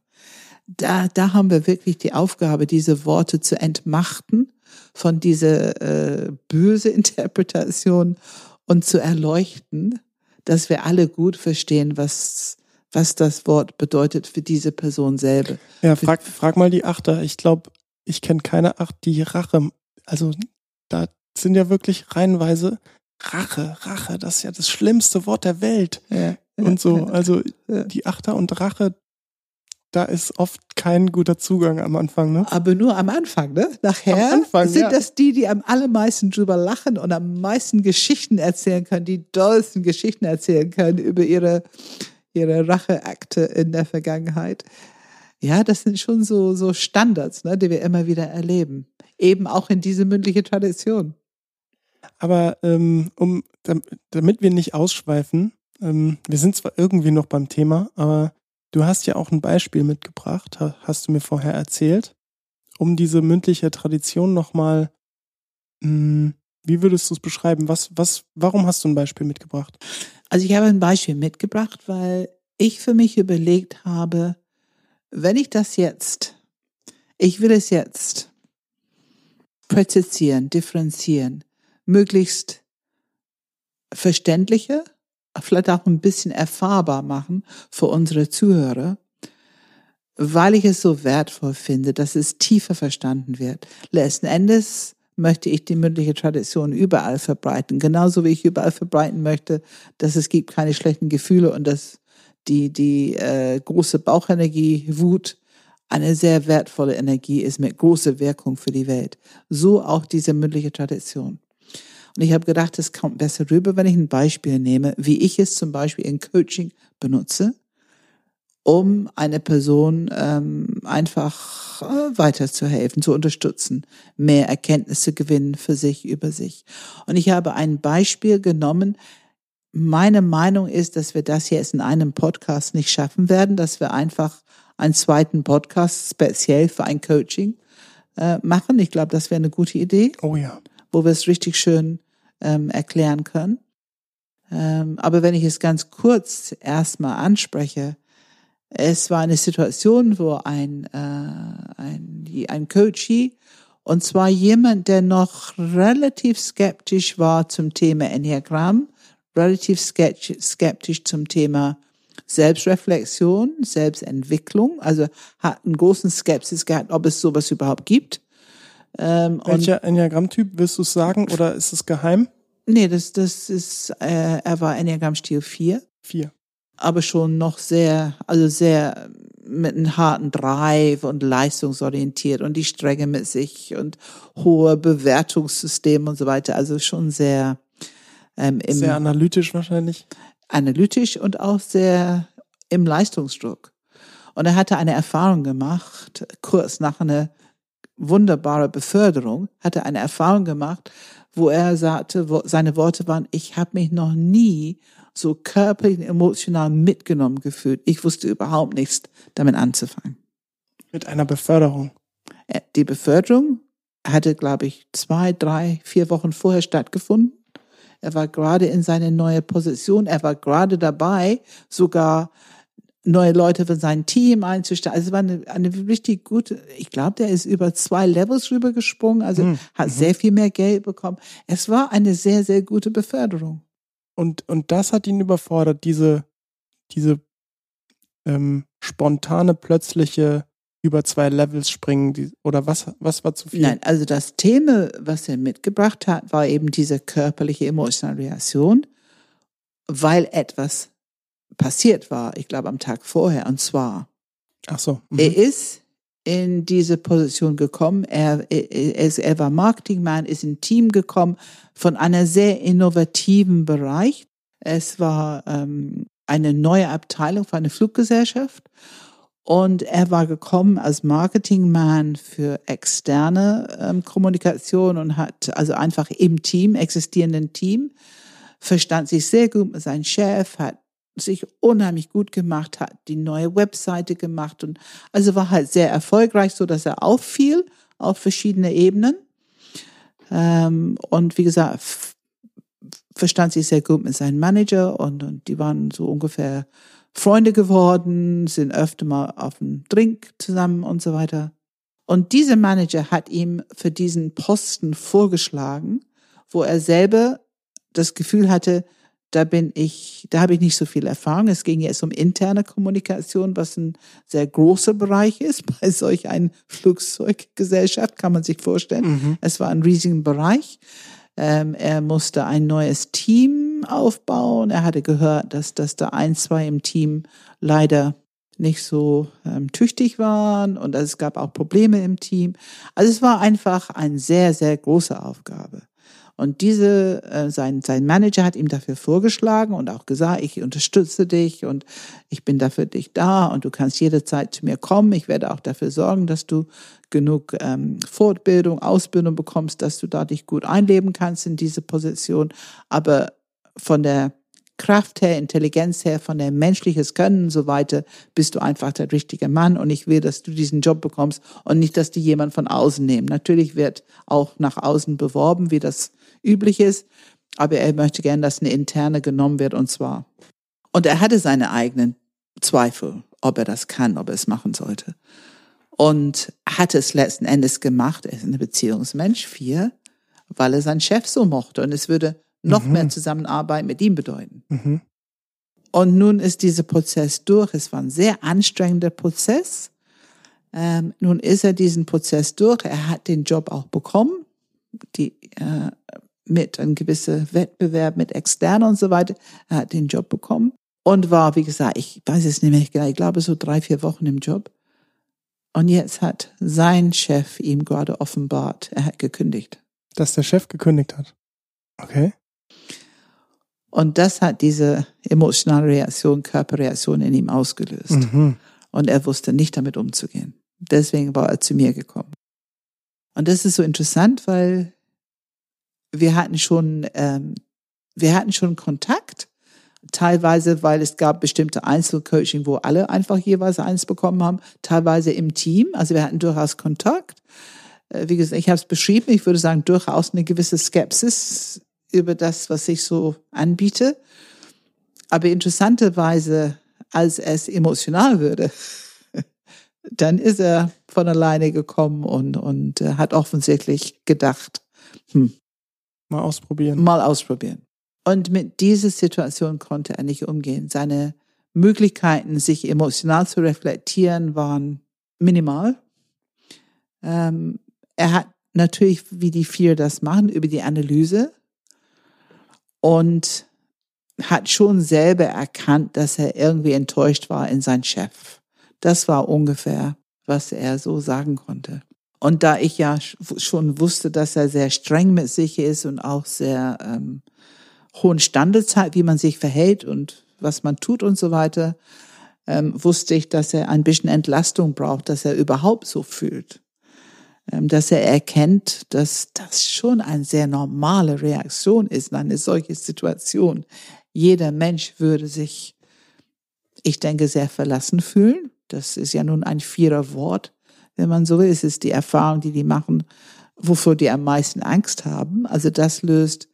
Da, da haben wir wirklich die Aufgabe, diese Worte zu entmachten von dieser äh, böse Interpretation und zu erleuchten, dass wir alle gut verstehen, was was das Wort bedeutet für diese Person selber. Ja, frag, frag mal die Achter. Ich glaube, ich kenne keine Acht, die Rache, also da sind ja wirklich reihenweise Rache, Rache, das ist ja das schlimmste Wort der Welt. Ja, und so, also die Achter und Rache, da ist oft kein guter Zugang am Anfang, ne? Aber nur am Anfang, ne? Nachher Anfang, sind ja. das die, die am allermeisten drüber lachen und am meisten Geschichten erzählen können, die dollsten Geschichten erzählen können über ihre, ihre Racheakte in der Vergangenheit. Ja, das sind schon so, so Standards, ne, die wir immer wieder erleben. Eben auch in diese mündliche Tradition. Aber ähm, um, damit wir nicht ausschweifen, ähm, wir sind zwar irgendwie noch beim Thema, aber du hast ja auch ein Beispiel mitgebracht, hast du mir vorher erzählt, um diese mündliche Tradition nochmal, hm, wie würdest du es beschreiben? Was, was, warum hast du ein Beispiel mitgebracht? Also ich habe ein Beispiel mitgebracht, weil ich für mich überlegt habe, wenn ich das jetzt, ich will es jetzt präzisieren, differenzieren, möglichst verständlicher, vielleicht auch ein bisschen erfahrbar machen für unsere Zuhörer, weil ich es so wertvoll finde, dass es tiefer verstanden wird. Letzten Endes möchte ich die mündliche Tradition überall verbreiten, genauso wie ich überall verbreiten möchte, dass es gibt keine schlechten Gefühle und dass die, die äh, große Bauchenergie, Wut, eine sehr wertvolle Energie ist mit großer Wirkung für die Welt. So auch diese mündliche Tradition. Und ich habe gedacht, es kommt besser rüber, wenn ich ein Beispiel nehme, wie ich es zum Beispiel in Coaching benutze, um eine Person ähm, einfach äh, weiterzuhelfen, zu unterstützen, mehr Erkenntnisse gewinnen für sich, über sich. Und ich habe ein Beispiel genommen. Meine Meinung ist, dass wir das jetzt in einem Podcast nicht schaffen werden, dass wir einfach einen zweiten Podcast speziell für ein Coaching äh, machen. Ich glaube, das wäre eine gute Idee. Oh ja wo wir es richtig schön ähm, erklären können. Ähm, aber wenn ich es ganz kurz erstmal anspreche, es war eine Situation, wo ein, äh, ein, ein Coachie, und zwar jemand, der noch relativ skeptisch war zum Thema Enneagramm, relativ skeptisch zum Thema Selbstreflexion, Selbstentwicklung, also hat einen großen Skepsis gehabt, ob es sowas überhaupt gibt. Ähm, Welcher Enneagramm-Typ wirst du sagen oder ist es geheim? Nee, das, das ist, äh, er war Enneagramm-Stil 4. 4. aber schon noch sehr, also sehr mit einem harten Drive und leistungsorientiert und die Strenge mit sich und hohe Bewertungssystem und so weiter. Also schon sehr ähm, im, sehr analytisch wahrscheinlich. Analytisch und auch sehr im Leistungsdruck. Und er hatte eine Erfahrung gemacht, kurz nach einer wunderbaren Beförderung, hatte eine Erfahrung gemacht, wo er sagte, wo seine Worte waren, ich habe mich noch nie so körperlich und emotional mitgenommen gefühlt. Ich wusste überhaupt nichts damit anzufangen. Mit einer Beförderung. Äh, die Beförderung hatte, glaube ich, zwei, drei, vier Wochen vorher stattgefunden. Er war gerade in seine neue Position. Er war gerade dabei, sogar neue Leute für sein Team einzustellen. Also es war eine, eine richtig gute, ich glaube, der ist über zwei Levels rübergesprungen, also mhm. hat sehr viel mehr Geld bekommen. Es war eine sehr, sehr gute Beförderung. Und, und das hat ihn überfordert, diese, diese ähm, spontane, plötzliche über zwei Levels springen, die, oder was, was war zu viel? Nein, also das Thema, was er mitgebracht hat, war eben diese körperliche emotionale Reaktion, weil etwas passiert war, ich glaube am Tag vorher, und zwar, Ach so. Mhm. er ist in diese Position gekommen, er, er, er war Marketingman, ist in Team gekommen von einer sehr innovativen Bereich. Es war ähm, eine neue Abteilung für eine Fluggesellschaft und er war gekommen als Marketingman für externe ähm, Kommunikation und hat also einfach im Team, existierenden Team, verstand sich sehr gut mit seinem Chef, hat sich unheimlich gut gemacht hat, die neue Webseite gemacht und also war halt sehr erfolgreich, so dass er auffiel auf verschiedene Ebenen. Ähm, und wie gesagt, verstand sich sehr gut mit seinem Manager und, und die waren so ungefähr Freunde geworden, sind öfter mal auf einen Drink zusammen und so weiter. Und dieser Manager hat ihm für diesen Posten vorgeschlagen, wo er selber das Gefühl hatte, da bin ich, da habe ich nicht so viel Erfahrung. Es ging jetzt um interne Kommunikation, was ein sehr großer Bereich ist bei solch einer Flugzeuggesellschaft, kann man sich vorstellen. Mhm. Es war ein riesiger Bereich. Ähm, er musste ein neues Team aufbauen. Er hatte gehört, dass, dass da ein, zwei im Team leider nicht so ähm, tüchtig waren und es gab auch Probleme im Team. Also es war einfach eine sehr, sehr große Aufgabe. Und diese, äh, sein, sein Manager hat ihm dafür vorgeschlagen und auch gesagt, ich unterstütze dich und ich bin dafür dich da und du kannst jederzeit zu mir kommen. Ich werde auch dafür sorgen, dass du genug ähm, Fortbildung, Ausbildung bekommst, dass du da dich gut einleben kannst in diese Position. Aber von der Kraft her, Intelligenz her, von der menschliches Können und so weiter, bist du einfach der richtige Mann und ich will, dass du diesen Job bekommst und nicht, dass die jemand von außen nehmen. Natürlich wird auch nach außen beworben, wie das üblich ist, aber er möchte gern, dass eine interne genommen wird und zwar. Und er hatte seine eigenen Zweifel, ob er das kann, ob er es machen sollte. Und hat es letzten Endes gemacht. Er ist ein Beziehungsmensch, vier, weil er seinen Chef so mochte und es würde noch mhm. mehr Zusammenarbeit mit ihm bedeuten. Mhm. Und nun ist dieser Prozess durch. Es war ein sehr anstrengender Prozess. Ähm, nun ist er diesen Prozess durch. Er hat den Job auch bekommen. Die, äh, mit einem gewissen Wettbewerb mit Externen und so weiter. Er hat den Job bekommen und war, wie gesagt, ich weiß es nicht mehr genau, ich glaube so drei, vier Wochen im Job. Und jetzt hat sein Chef ihm gerade offenbart, er hat gekündigt. Dass der Chef gekündigt hat. Okay. Und das hat diese emotionale Reaktion, Körperreaktion in ihm ausgelöst. Mhm. Und er wusste nicht damit umzugehen. Deswegen war er zu mir gekommen. Und das ist so interessant, weil wir hatten schon, ähm, wir hatten schon Kontakt, teilweise, weil es gab bestimmte Einzelcoaching, wo alle einfach jeweils eins bekommen haben, teilweise im Team. Also wir hatten durchaus Kontakt. Äh, wie gesagt, ich habe es beschrieben. Ich würde sagen, durchaus eine gewisse Skepsis über das, was ich so anbiete. Aber interessanterweise, als es emotional würde, dann ist er von alleine gekommen und, und äh, hat offensichtlich gedacht, hm, Mal ausprobieren. Mal ausprobieren. Und mit dieser Situation konnte er nicht umgehen. Seine Möglichkeiten, sich emotional zu reflektieren, waren minimal. Ähm, er hat natürlich, wie die vier das machen, über die Analyse. Und hat schon selber erkannt, dass er irgendwie enttäuscht war in sein Chef. Das war ungefähr, was er so sagen konnte. Und da ich ja schon wusste, dass er sehr streng mit sich ist und auch sehr ähm, hohen Standards hat, wie man sich verhält und was man tut und so weiter, ähm, wusste ich, dass er ein bisschen Entlastung braucht, dass er überhaupt so fühlt. Ähm, dass er erkennt, dass das schon eine sehr normale Reaktion ist in eine solche Situation. Jeder Mensch würde sich, ich denke, sehr verlassen fühlen. Das ist ja nun ein vierer Wort, wenn man so will. Es ist die Erfahrung, die die machen, wovor die am meisten Angst haben. Also das löst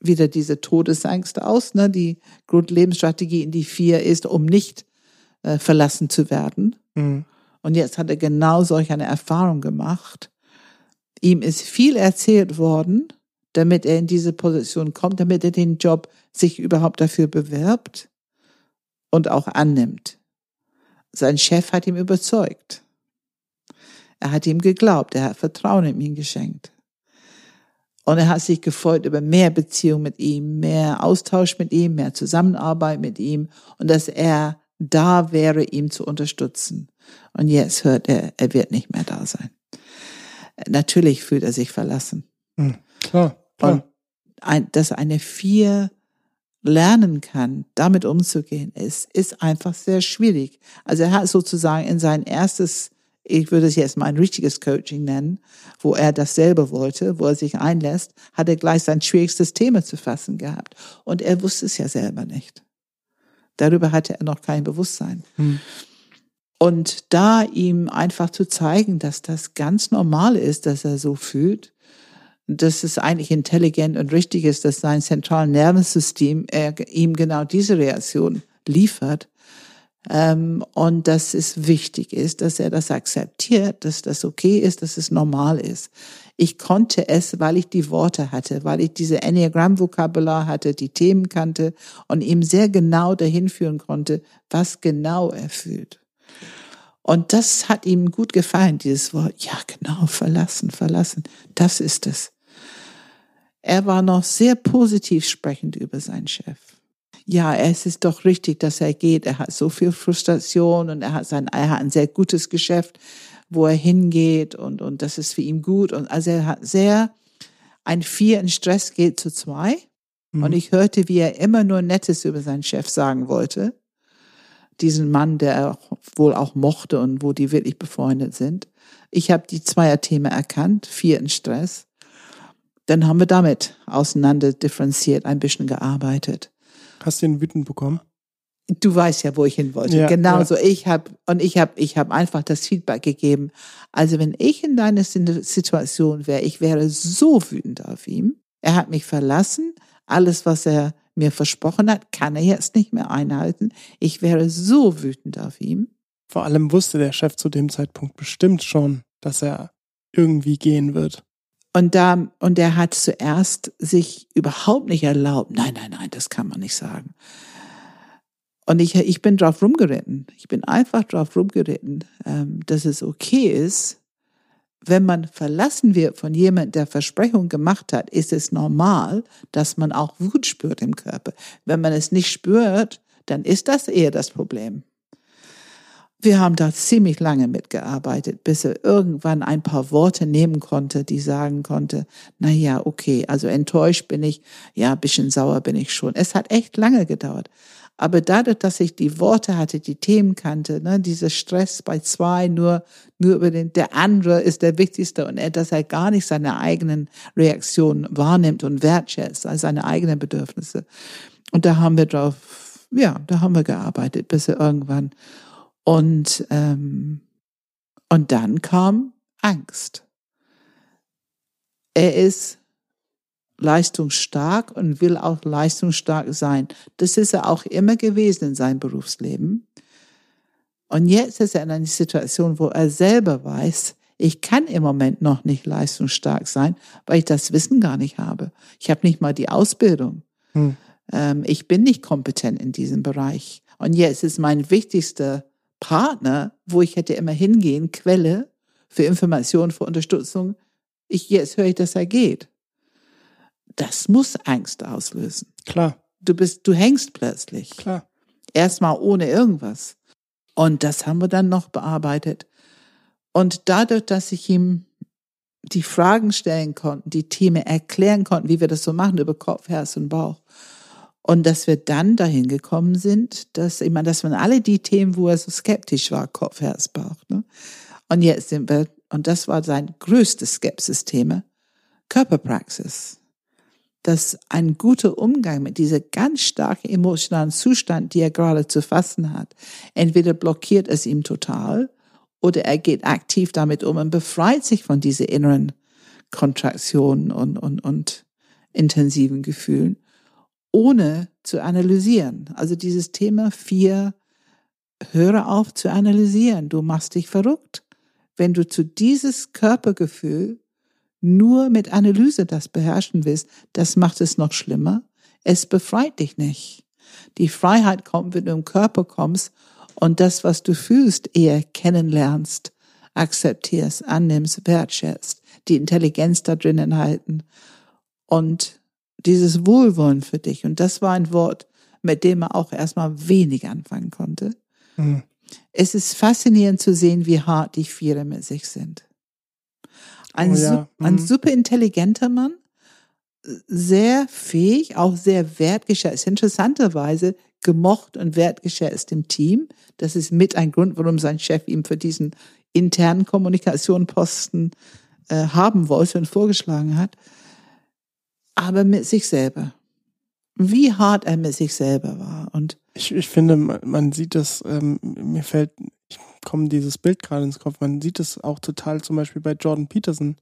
wieder diese Todesangst aus. Ne? Die Grundlebensstrategie in die vier ist, um nicht äh, verlassen zu werden. Mhm. Und jetzt hat er genau solch eine Erfahrung gemacht. Ihm ist viel erzählt worden, damit er in diese Position kommt, damit er den Job sich überhaupt dafür bewirbt und auch annimmt. Sein Chef hat ihm überzeugt. Er hat ihm geglaubt, er hat Vertrauen in ihn geschenkt. Und er hat sich gefreut über mehr Beziehung mit ihm, mehr Austausch mit ihm, mehr Zusammenarbeit mit ihm und dass er da wäre, ihm zu unterstützen. Und jetzt hört er, er wird nicht mehr da sein. Natürlich fühlt er sich verlassen. Mhm, klar, klar. Und ein, dass eine Vier lernen kann, damit umzugehen, ist, ist einfach sehr schwierig. Also er hat sozusagen in sein erstes, ich würde es jetzt mal ein richtiges Coaching nennen, wo er dasselbe wollte, wo er sich einlässt, hat er gleich sein schwierigstes Thema zu fassen gehabt. Und er wusste es ja selber nicht. Darüber hatte er noch kein Bewusstsein. Hm. Und da ihm einfach zu zeigen, dass das ganz normal ist, dass er so fühlt, dass es eigentlich intelligent und richtig ist, dass sein zentrales Nervensystem er, ihm genau diese Reaktion liefert. Ähm, und dass es wichtig ist, dass er das akzeptiert, dass das okay ist, dass es normal ist. Ich konnte es, weil ich die Worte hatte, weil ich diese Enneagramm-Vokabular hatte, die Themen kannte und ihm sehr genau dahin führen konnte, was genau er fühlt. Und das hat ihm gut gefallen, dieses Wort. Ja, genau, verlassen, verlassen. Das ist es. Er war noch sehr positiv sprechend über seinen Chef. Ja, es ist doch richtig, dass er geht. Er hat so viel Frustration und er hat sein, er hat ein sehr gutes Geschäft, wo er hingeht und, und das ist für ihn gut. Und also er hat sehr, ein Vier in Stress geht zu zwei. Mhm. Und ich hörte, wie er immer nur Nettes über seinen Chef sagen wollte diesen Mann, der er wohl auch mochte und wo die wirklich befreundet sind. Ich habe die Zweier-Themen erkannt, vier in Stress. Dann haben wir damit auseinander differenziert, ein bisschen gearbeitet. Hast du ihn wütend bekommen? Du weißt ja, wo ich hin wollte. Ja, Genauso. Ja. Ich habe und ich habe ich habe einfach das Feedback gegeben. Also wenn ich in deiner Situation wäre, ich wäre so wütend auf ihn. Er hat mich verlassen. Alles, was er mir versprochen hat, kann er jetzt nicht mehr einhalten. Ich wäre so wütend auf ihn. Vor allem wusste der Chef zu dem Zeitpunkt bestimmt schon, dass er irgendwie gehen wird. Und da, und er hat zuerst sich überhaupt nicht erlaubt. Nein, nein, nein, das kann man nicht sagen. Und ich, ich bin drauf rumgeritten. Ich bin einfach drauf rumgeritten, ähm, dass es okay ist, wenn man verlassen wird von jemand, der Versprechung gemacht hat, ist es normal, dass man auch Wut spürt im Körper. Wenn man es nicht spürt, dann ist das eher das Problem. Wir haben da ziemlich lange mitgearbeitet, bis er irgendwann ein paar Worte nehmen konnte, die sagen konnte, na ja, okay, also enttäuscht bin ich, ja, bisschen sauer bin ich schon. Es hat echt lange gedauert. Aber dadurch, dass ich die Worte hatte, die Themen kannte, ne, dieser Stress bei zwei, nur, nur über den, der andere ist der wichtigste und er, dass er gar nicht seine eigenen Reaktionen wahrnimmt und wertschätzt, also seine eigenen Bedürfnisse. Und da haben wir drauf, ja, da haben wir gearbeitet, bis er irgendwann. Und, ähm, und dann kam Angst. Er ist leistungsstark und will auch leistungsstark sein. Das ist er auch immer gewesen in seinem Berufsleben. Und jetzt ist er in einer Situation, wo er selber weiß, ich kann im Moment noch nicht leistungsstark sein, weil ich das Wissen gar nicht habe. Ich habe nicht mal die Ausbildung. Hm. Ähm, ich bin nicht kompetent in diesem Bereich. Und jetzt ist mein wichtigster Partner, wo ich hätte immer hingehen, Quelle für Informationen, für Unterstützung. Ich, jetzt höre ich, dass er geht das muss Angst auslösen. Klar. Du bist, du hängst plötzlich. Klar. Erstmal ohne irgendwas. Und das haben wir dann noch bearbeitet. Und dadurch, dass ich ihm die Fragen stellen konnten, die Themen erklären konnten, wie wir das so machen über Kopf, Herz und Bauch. Und dass wir dann dahin gekommen sind, dass, ich meine, das waren alle die Themen, wo er so skeptisch war, Kopf, Herz, Bauch. Ne? Und jetzt sind wir, und das war sein größtes Skepsis-Thema, Körperpraxis. Dass ein guter Umgang mit dieser ganz starken emotionalen Zustand, die er gerade zu fassen hat, entweder blockiert es ihm total oder er geht aktiv damit um und befreit sich von diesen inneren Kontraktionen und, und, und intensiven Gefühlen, ohne zu analysieren. Also dieses Thema vier, höre auf zu analysieren. Du machst dich verrückt. Wenn du zu dieses Körpergefühl nur mit Analyse das beherrschen willst, das macht es noch schlimmer. Es befreit dich nicht. Die Freiheit kommt, wenn du im Körper kommst und das, was du fühlst, eher kennenlernst, akzeptierst, annimmst, wertschätzt, die Intelligenz da drinnen halten und dieses Wohlwollen für dich. Und das war ein Wort, mit dem er auch erstmal wenig anfangen konnte. Mhm. Es ist faszinierend zu sehen, wie hart die Viere mit sich sind. Ein, oh ja. mhm. ein super intelligenter Mann, sehr fähig, auch sehr wertgeschätzt. Interessanterweise gemocht und wertgeschätzt im Team. Das ist mit ein Grund, warum sein Chef ihm für diesen internen Kommunikationposten äh, haben wollte und vorgeschlagen hat. Aber mit sich selber. Wie hart er mit sich selber war. Und ich, ich finde, man, sieht das, ähm, mir fällt, ich komme dieses Bild gerade ins Kopf, man sieht es auch total zum Beispiel bei Jordan Peterson.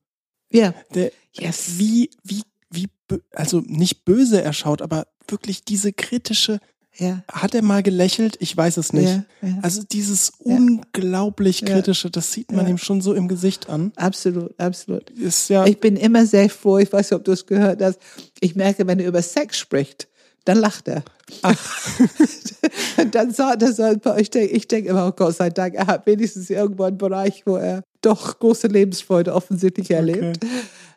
Ja. Der, yes. wie, wie, wie, also nicht böse er schaut, aber wirklich diese kritische, ja. Hat er mal gelächelt? Ich weiß es nicht. Ja, ja. Also dieses unglaublich kritische, das sieht man ihm schon so im Gesicht an. Absolut, absolut. Ist ja ich bin immer sehr froh, ich weiß nicht, ob du es gehört hast. Ich merke, wenn er über Sex spricht, dann lacht er. Ach. dann sagt er so ein paar, ich denke ich denk immer, oh Gott sei Dank, er hat wenigstens irgendwo einen Bereich, wo er doch große Lebensfreude offensichtlich erlebt. Okay.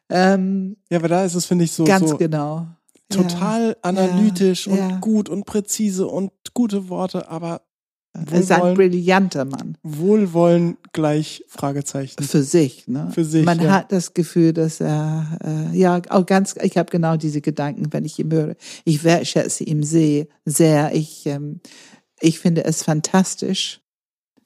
Ähm, ja, aber da ist es, finde ich, so. Ganz so genau total ja, analytisch ja, und ja. gut und präzise und gute Worte, aber er ist ein brillanter Mann. Wohlwollen gleich Fragezeichen. Für sich, ne? Für sich. Man hat das Gefühl, dass er, äh, ja, auch ganz, ich habe genau diese Gedanken, wenn ich ihn höre. Ich wertschätze ihn sehr, sehr. Ich, ähm, ich finde es fantastisch,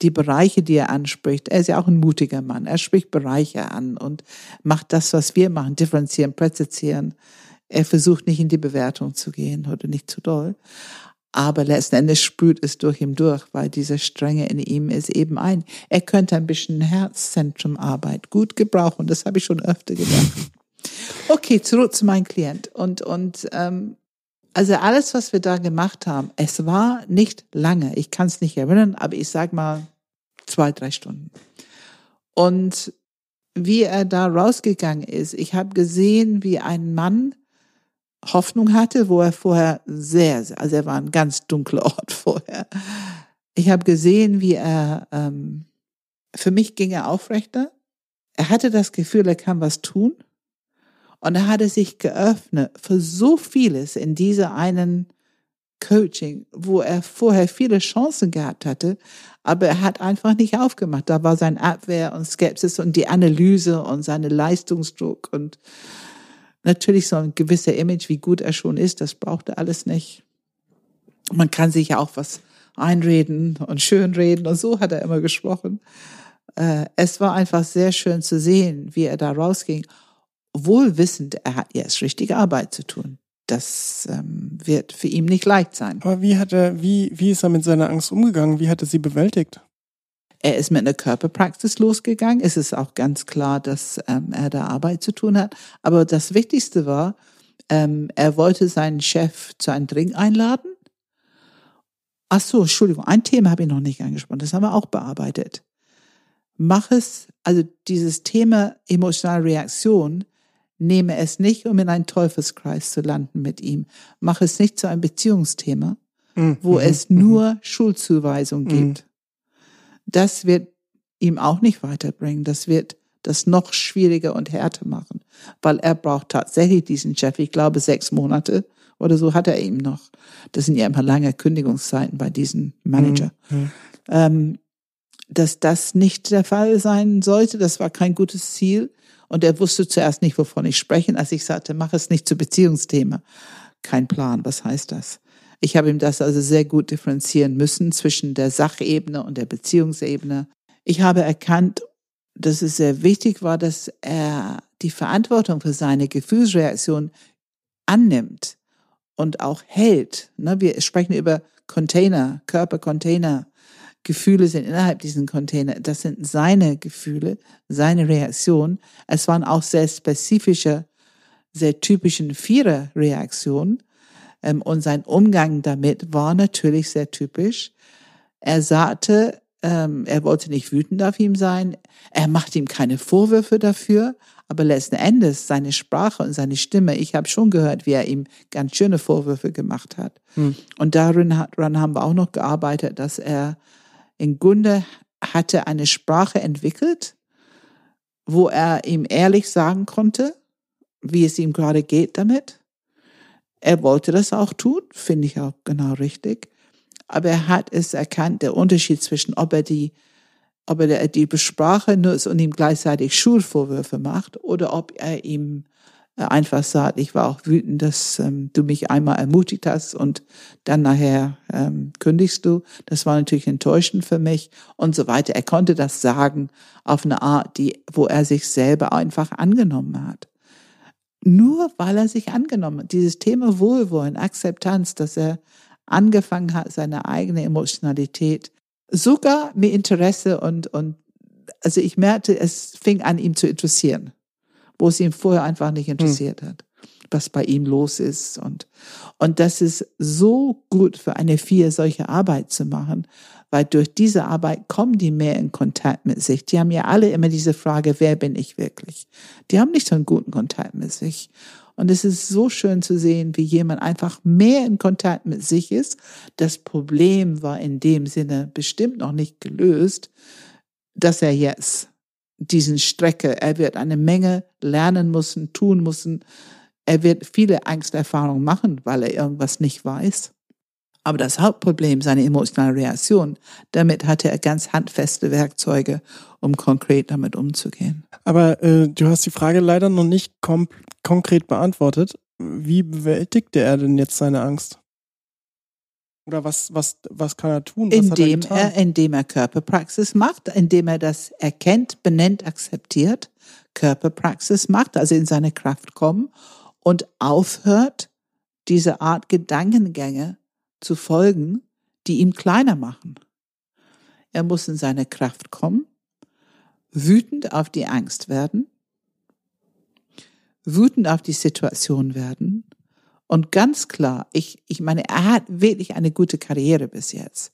die Bereiche, die er anspricht. Er ist ja auch ein mutiger Mann. Er spricht Bereiche an und macht das, was wir machen, differenzieren, präzisieren. Er versucht nicht in die Bewertung zu gehen oder nicht zu doll. Aber letzten Endes spürt es durch ihn durch, weil diese Strenge in ihm ist eben ein. Er könnte ein bisschen Herzzentrumarbeit gut gebrauchen. Das habe ich schon öfter gedacht. Okay, zurück zu meinem Klient. Und, und ähm, also alles, was wir da gemacht haben, es war nicht lange. Ich kann es nicht erinnern, aber ich sag mal zwei, drei Stunden. Und wie er da rausgegangen ist, ich habe gesehen, wie ein Mann Hoffnung hatte, wo er vorher sehr, also er war ein ganz dunkler Ort vorher. Ich habe gesehen, wie er, ähm, für mich ging er aufrechter. Er hatte das Gefühl, er kann was tun. Und er hatte sich geöffnet für so vieles in dieser einen Coaching, wo er vorher viele Chancen gehabt hatte, aber er hat einfach nicht aufgemacht. Da war sein Abwehr und Skepsis und die Analyse und seine Leistungsdruck und Natürlich so ein gewisser Image, wie gut er schon ist, das braucht er alles nicht. Man kann sich ja auch was einreden und schönreden und so hat er immer gesprochen. Äh, es war einfach sehr schön zu sehen, wie er da rausging, wohl wissend, er hat jetzt richtige Arbeit zu tun. Das ähm, wird für ihn nicht leicht sein. Aber wie hat er, wie, wie ist er mit seiner Angst umgegangen? Wie hat er sie bewältigt? Er ist mit einer Körperpraxis losgegangen. Es ist auch ganz klar, dass ähm, er da Arbeit zu tun hat. Aber das Wichtigste war, ähm, er wollte seinen Chef zu einem Drink einladen. Ach so, Entschuldigung, ein Thema habe ich noch nicht angesprochen. Das haben wir auch bearbeitet. Mach es, also dieses Thema emotionale Reaktion, nehme es nicht, um in einen Teufelskreis zu landen mit ihm. Mach es nicht zu einem Beziehungsthema, mhm. wo es mhm. nur Schuldzuweisung mhm. gibt das wird ihm auch nicht weiterbringen. Das wird das noch schwieriger und härter machen, weil er braucht tatsächlich diesen Chef, ich glaube, sechs Monate oder so hat er eben noch. Das sind ja immer lange Kündigungszeiten bei diesem Manager. Mhm. Ähm, dass das nicht der Fall sein sollte, das war kein gutes Ziel. Und er wusste zuerst nicht, wovon ich spreche, als ich sagte, mach es nicht zu Beziehungsthema. Kein Plan, was heißt das? Ich habe ihm das also sehr gut differenzieren müssen zwischen der Sachebene und der Beziehungsebene. Ich habe erkannt, dass es sehr wichtig war, dass er die Verantwortung für seine Gefühlsreaktion annimmt und auch hält. Ne, wir sprechen über Container, Körpercontainer. Gefühle sind innerhalb diesen Container. Das sind seine Gefühle, seine Reaktionen. Es waren auch sehr spezifische, sehr typischen Vierer-Reaktionen. Ähm, und sein Umgang damit war natürlich sehr typisch. Er sagte, ähm, er wollte nicht wütend auf ihm sein. Er macht ihm keine Vorwürfe dafür. Aber letzten Endes seine Sprache und seine Stimme, ich habe schon gehört, wie er ihm ganz schöne Vorwürfe gemacht hat. Hm. Und darin, daran haben wir auch noch gearbeitet, dass er im Grunde hatte eine Sprache entwickelt, wo er ihm ehrlich sagen konnte, wie es ihm gerade geht damit. Er wollte das auch tun, finde ich auch genau richtig. Aber er hat es erkannt, der Unterschied zwischen, ob er die ob er die Sprache nutzt und ihm gleichzeitig Schulvorwürfe macht oder ob er ihm äh, einfach sagt, ich war auch wütend, dass ähm, du mich einmal ermutigt hast und dann nachher ähm, kündigst du. Das war natürlich enttäuschend für mich und so weiter. Er konnte das sagen auf eine Art, die, wo er sich selber einfach angenommen hat. Nur weil er sich angenommen hat. Dieses Thema Wohlwollen, Akzeptanz, dass er angefangen hat, seine eigene Emotionalität sogar mit Interesse und, und also ich merkte, es fing an, ihm zu interessieren, wo es ihm vorher einfach nicht interessiert hm. hat, was bei ihm los ist. Und, und das ist so gut für eine Vier, solche Arbeit zu machen, weil durch diese Arbeit kommen die mehr in Kontakt mit sich. Die haben ja alle immer diese Frage, wer bin ich wirklich? Die haben nicht so einen guten Kontakt mit sich. Und es ist so schön zu sehen, wie jemand einfach mehr in Kontakt mit sich ist. Das Problem war in dem Sinne bestimmt noch nicht gelöst, dass er jetzt diesen Strecke, er wird eine Menge lernen müssen, tun müssen. Er wird viele Angsterfahrungen machen, weil er irgendwas nicht weiß. Aber das Hauptproblem, seine emotionale Reaktion, damit hatte er ganz handfeste Werkzeuge, um konkret damit umzugehen. Aber äh, du hast die Frage leider noch nicht konkret beantwortet. Wie bewältigte er denn jetzt seine Angst? Oder was, was, was kann er tun? Was indem er, er, indem er Körperpraxis macht, indem er das erkennt, benennt, akzeptiert, Körperpraxis macht, also in seine Kraft kommen und aufhört, diese Art Gedankengänge zu folgen, die ihn kleiner machen. Er muss in seine Kraft kommen, wütend auf die Angst werden, wütend auf die Situation werden und ganz klar, ich, ich meine, er hat wirklich eine gute Karriere bis jetzt.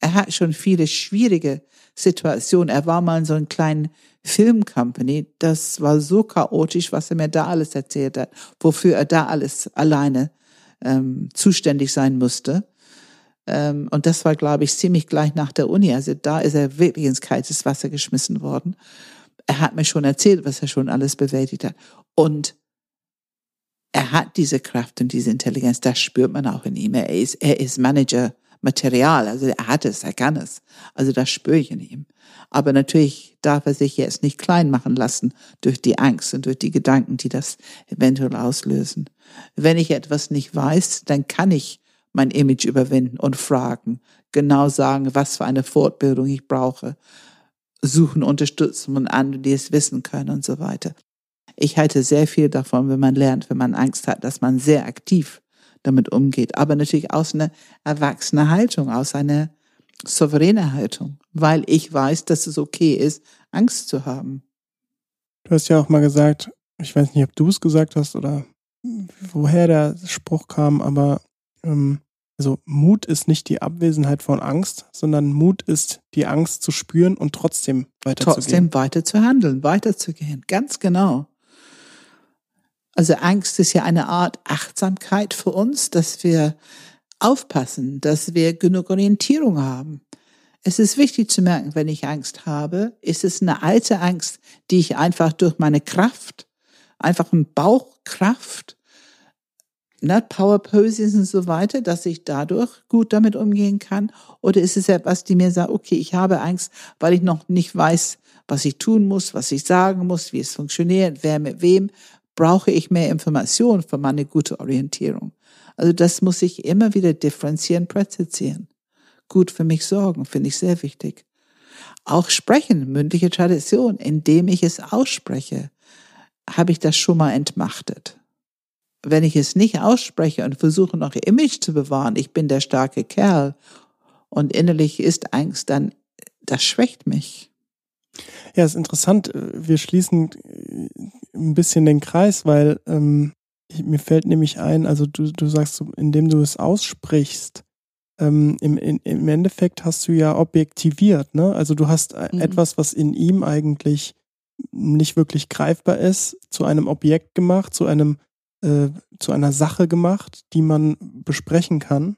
Er hat schon viele schwierige Situationen. Er war mal in so einem kleinen Filmcompany. Das war so chaotisch, was er mir da alles erzählt hat, wofür er da alles alleine ähm, zuständig sein musste. Ähm, und das war, glaube ich, ziemlich gleich nach der Uni. Also da ist er wirklich ins kalte Wasser geschmissen worden. Er hat mir schon erzählt, was er schon alles bewältigt hat. Und er hat diese Kraft und diese Intelligenz, das spürt man auch in ihm. Er ist, er ist Manager Material, also er hat es, er kann es. Also das spüre ich in ihm. Aber natürlich darf er sich jetzt nicht klein machen lassen durch die Angst und durch die Gedanken, die das eventuell auslösen. Wenn ich etwas nicht weiß, dann kann ich mein Image überwinden und fragen, genau sagen, was für eine Fortbildung ich brauche, suchen Unterstützung an, die es wissen können und so weiter. Ich halte sehr viel davon, wenn man lernt, wenn man Angst hat, dass man sehr aktiv damit umgeht, aber natürlich aus einer erwachsenen Haltung, aus einer souveränen Haltung, weil ich weiß, dass es okay ist, Angst zu haben. Du hast ja auch mal gesagt, ich weiß nicht, ob du es gesagt hast oder woher der Spruch kam, aber ähm, also Mut ist nicht die Abwesenheit von Angst, sondern Mut ist die Angst zu spüren und trotzdem weiterzugehen. Trotzdem weiter zu handeln, weiterzugehen, ganz genau. Also Angst ist ja eine Art Achtsamkeit für uns, dass wir aufpassen, dass wir genug Orientierung haben. Es ist wichtig zu merken, wenn ich Angst habe, ist es eine alte Angst, die ich einfach durch meine Kraft, einfach eine Bauchkraft ne, Power Poses und so weiter, dass ich dadurch gut damit umgehen kann? Oder ist es etwas, die mir sagt, okay, ich habe Angst, weil ich noch nicht weiß, was ich tun muss, was ich sagen muss, wie es funktioniert, wer mit wem, brauche ich mehr Informationen für meine gute Orientierung. Also das muss ich immer wieder differenzieren, präzisieren. Gut für mich sorgen, finde ich sehr wichtig. Auch sprechen, mündliche Tradition, indem ich es ausspreche, habe ich das schon mal entmachtet. Wenn ich es nicht ausspreche und versuche noch Image zu bewahren, ich bin der starke Kerl und innerlich ist Angst, dann das schwächt mich. Ja, ist interessant. Wir schließen ein bisschen den Kreis, weil ähm, mir fällt nämlich ein, also du, du sagst, indem du es aussprichst, ähm, im, in, im Endeffekt hast du ja objektiviert, ne? Also du hast äh, mhm. etwas, was in ihm eigentlich nicht wirklich greifbar ist, zu einem Objekt gemacht, zu einem, äh, zu einer Sache gemacht, die man besprechen kann.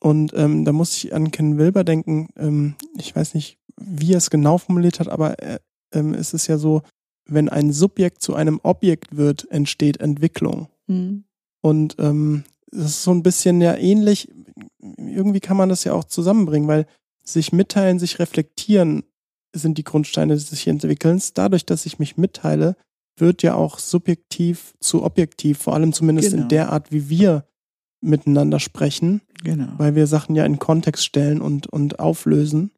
Und ähm, da muss ich an Ken Wilber denken. Ähm, ich weiß nicht, wie er es genau formuliert hat, aber äh, ähm, es ist ja so, wenn ein Subjekt zu einem Objekt wird, entsteht Entwicklung. Mhm. Und ähm, das ist so ein bisschen ja ähnlich, irgendwie kann man das ja auch zusammenbringen, weil sich mitteilen, sich reflektieren sind die Grundsteine des sich Entwickelns. Dadurch, dass ich mich mitteile, wird ja auch subjektiv zu objektiv, vor allem zumindest genau. in der Art, wie wir miteinander sprechen, genau. weil wir Sachen ja in Kontext stellen und, und auflösen.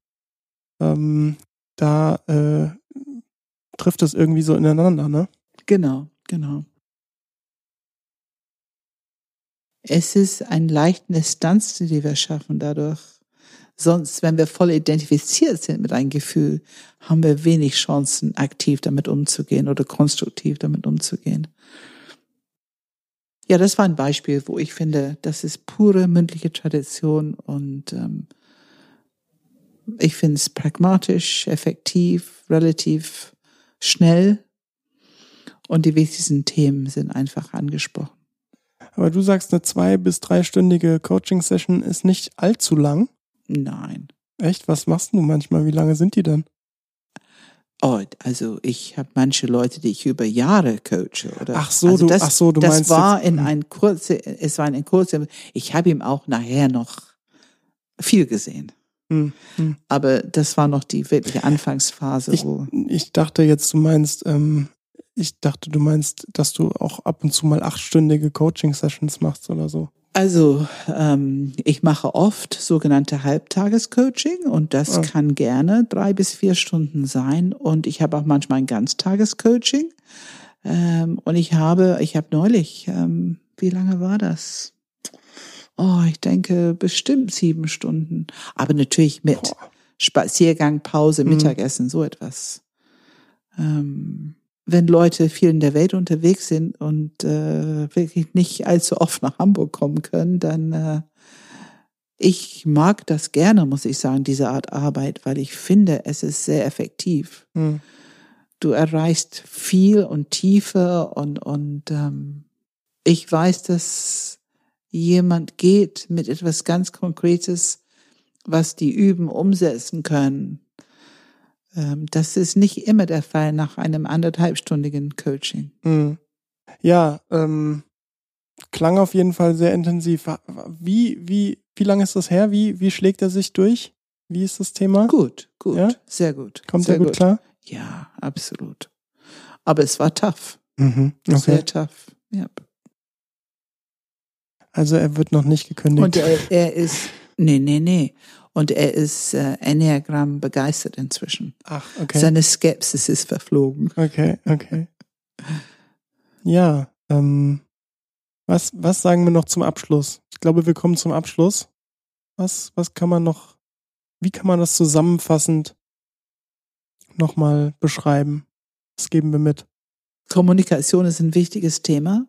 Ähm, da äh, trifft es irgendwie so ineinander, ne? Genau, genau. Es ist ein leichten Distanz, die wir schaffen dadurch. Sonst, wenn wir voll identifiziert sind mit einem Gefühl, haben wir wenig Chancen, aktiv damit umzugehen oder konstruktiv damit umzugehen. Ja, das war ein Beispiel, wo ich finde, das ist pure mündliche Tradition und ähm, ich finde es pragmatisch, effektiv, relativ schnell und die wichtigsten Themen sind einfach angesprochen. Aber du sagst, eine zwei- bis dreistündige Coaching-Session ist nicht allzu lang. Nein. Echt? Was machst du manchmal? Wie lange sind die denn? Oh, also ich habe manche Leute, die ich über Jahre coache. Oder? Ach so, also du, ach so, du das meinst. Das war in ein kurze, es war in ein kurze, ich habe ihm auch nachher noch viel gesehen. Hm, hm. Aber das war noch die wirkliche Anfangsphase. Ich, ich dachte jetzt, du meinst, ähm, ich dachte, du meinst, dass du auch ab und zu mal achtstündige Coaching-Sessions machst oder so. Also ähm, ich mache oft sogenannte Halbtagescoaching und das oh. kann gerne drei bis vier Stunden sein. Und ich habe auch manchmal ein Ganztagescoaching. Ähm, und ich habe, ich habe neulich, ähm, wie lange war das? Oh, ich denke bestimmt sieben Stunden. Aber natürlich mit Boah. Spaziergang, Pause, mhm. Mittagessen, mhm. so etwas. Ähm, wenn Leute viel in der Welt unterwegs sind und äh, wirklich nicht allzu oft nach Hamburg kommen können, dann äh, ich mag das gerne, muss ich sagen, diese Art Arbeit, weil ich finde, es ist sehr effektiv. Hm. Du erreichst viel und Tiefe und und ähm, ich weiß, dass jemand geht mit etwas ganz Konkretes, was die üben, umsetzen können ähm, das ist nicht immer der Fall nach einem anderthalbstündigen Coaching. Mhm. Ja, ähm, klang auf jeden Fall sehr intensiv. Wie, wie, wie lange ist das her? Wie, wie schlägt er sich durch? Wie ist das Thema? Gut, gut, ja? sehr gut. Kommt sehr er gut, gut, klar? Ja, absolut. Aber es war tough. Mhm, okay. Sehr tough. Ja. Also er wird noch nicht gekündigt. Und er, er ist, nee, nee, nee. Und er ist äh, Enneagramm begeistert inzwischen. Ach, okay. Seine Skepsis ist verflogen. Okay, okay. Ja, ähm, was, was sagen wir noch zum Abschluss? Ich glaube, wir kommen zum Abschluss. Was, was kann man noch, wie kann man das zusammenfassend nochmal beschreiben? Was geben wir mit? Kommunikation ist ein wichtiges Thema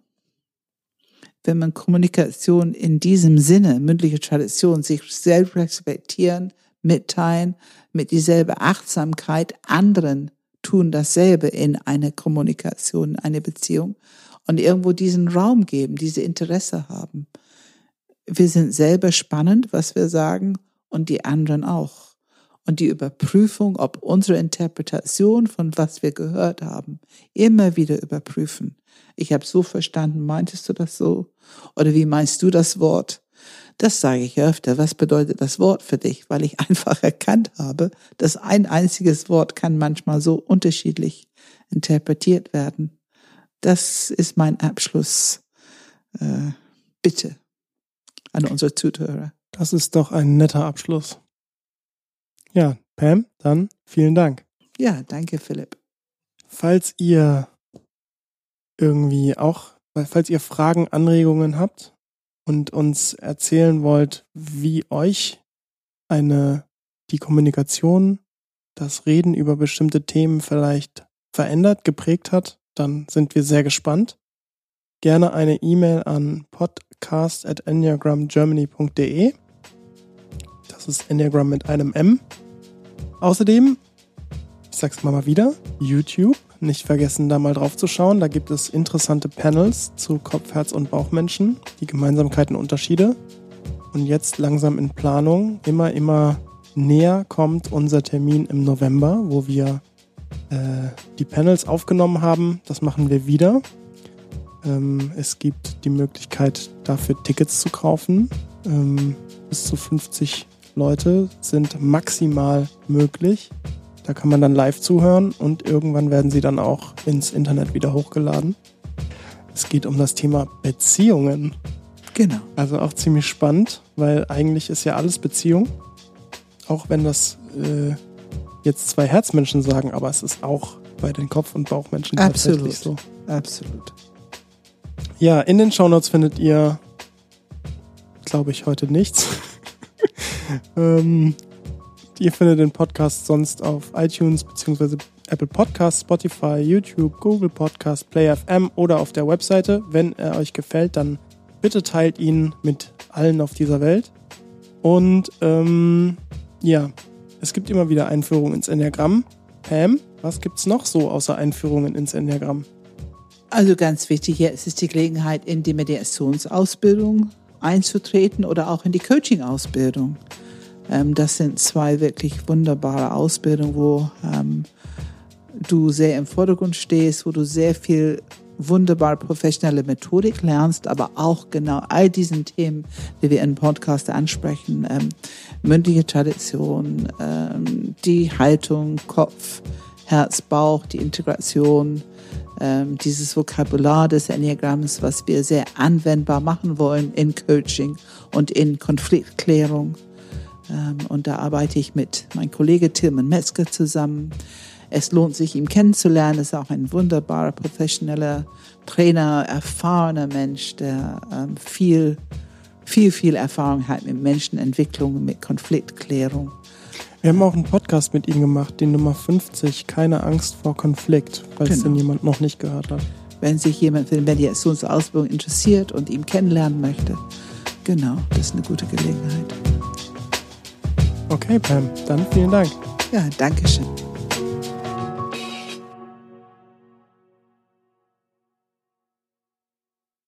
wenn man Kommunikation in diesem Sinne, mündliche Tradition, sich selbst respektieren, mitteilen, mit dieselbe Achtsamkeit, anderen tun dasselbe in eine Kommunikation, in eine Beziehung und irgendwo diesen Raum geben, diese Interesse haben. Wir sind selber spannend, was wir sagen und die anderen auch. Und die Überprüfung, ob unsere Interpretation von was wir gehört haben, immer wieder überprüfen. Ich habe so verstanden, meintest du das so? Oder wie meinst du das Wort? Das sage ich öfter. Was bedeutet das Wort für dich? Weil ich einfach erkannt habe, dass ein einziges Wort kann manchmal so unterschiedlich interpretiert werden. Das ist mein Abschluss. Äh, bitte an unsere Zuhörer. Das ist doch ein netter Abschluss. Ja, Pam, dann vielen Dank. Ja, danke, Philipp. Falls ihr irgendwie auch, falls ihr Fragen, Anregungen habt und uns erzählen wollt, wie euch eine, die Kommunikation, das Reden über bestimmte Themen vielleicht verändert, geprägt hat, dann sind wir sehr gespannt. Gerne eine E-Mail an podcast at enneagramgermany.de. Das ist Enneagram mit einem M. Außerdem, ich sag's mal wieder, YouTube. Nicht vergessen, da mal drauf zu schauen. Da gibt es interessante Panels zu Kopf, Herz und Bauchmenschen, die Gemeinsamkeiten und Unterschiede. Und jetzt langsam in Planung. Immer, immer näher kommt unser Termin im November, wo wir äh, die Panels aufgenommen haben. Das machen wir wieder. Ähm, es gibt die Möglichkeit, dafür Tickets zu kaufen. Ähm, bis zu 50 Leute sind maximal möglich. Da kann man dann live zuhören und irgendwann werden sie dann auch ins Internet wieder hochgeladen. Es geht um das Thema Beziehungen. Genau. Also auch ziemlich spannend, weil eigentlich ist ja alles Beziehung. Auch wenn das äh, jetzt zwei Herzmenschen sagen, aber es ist auch bei den Kopf- und Bauchmenschen Absolut. tatsächlich so. Absolut. Ja, in den Shownotes findet ihr, glaube ich, heute nichts. Ähm, ihr findet den Podcast sonst auf iTunes bzw. Apple Podcasts, Spotify, YouTube, Google Podcasts, Play FM oder auf der Webseite. Wenn er euch gefällt, dann bitte teilt ihn mit allen auf dieser Welt. Und ähm, ja, es gibt immer wieder Einführungen ins Enneagramm. Pam, was gibt's noch so außer Einführungen ins Enneagramm? Also ganz wichtig, jetzt ist die Gelegenheit, in die Mediationsausbildung einzutreten oder auch in die Coaching-Ausbildung. Ähm, das sind zwei wirklich wunderbare Ausbildungen, wo ähm, du sehr im Vordergrund stehst, wo du sehr viel wunderbar professionelle Methodik lernst, aber auch genau all diesen Themen, die wir im Podcast ansprechen, ähm, mündliche Tradition, ähm, die Haltung, Kopf, Herz, Bauch, die Integration, ähm, dieses Vokabular des Enneagramms, was wir sehr anwendbar machen wollen in Coaching und in Konfliktklärung. Ähm, und da arbeite ich mit meinem Kollege Tilman Metzger zusammen. Es lohnt sich, ihn kennenzulernen. Er ist auch ein wunderbarer, professioneller Trainer, erfahrener Mensch, der ähm, viel, viel, viel Erfahrung hat mit Menschenentwicklung, mit Konfliktklärung. Wir haben auch einen Podcast mit ihm gemacht, den Nummer 50, Keine Angst vor Konflikt, falls Genau. den jemand noch nicht gehört hat. Wenn sich jemand für die Mediationsausbildung interessiert und ihn kennenlernen möchte, genau, das ist eine gute Gelegenheit. Okay, Pam, dann vielen Dank. Ja, danke schön.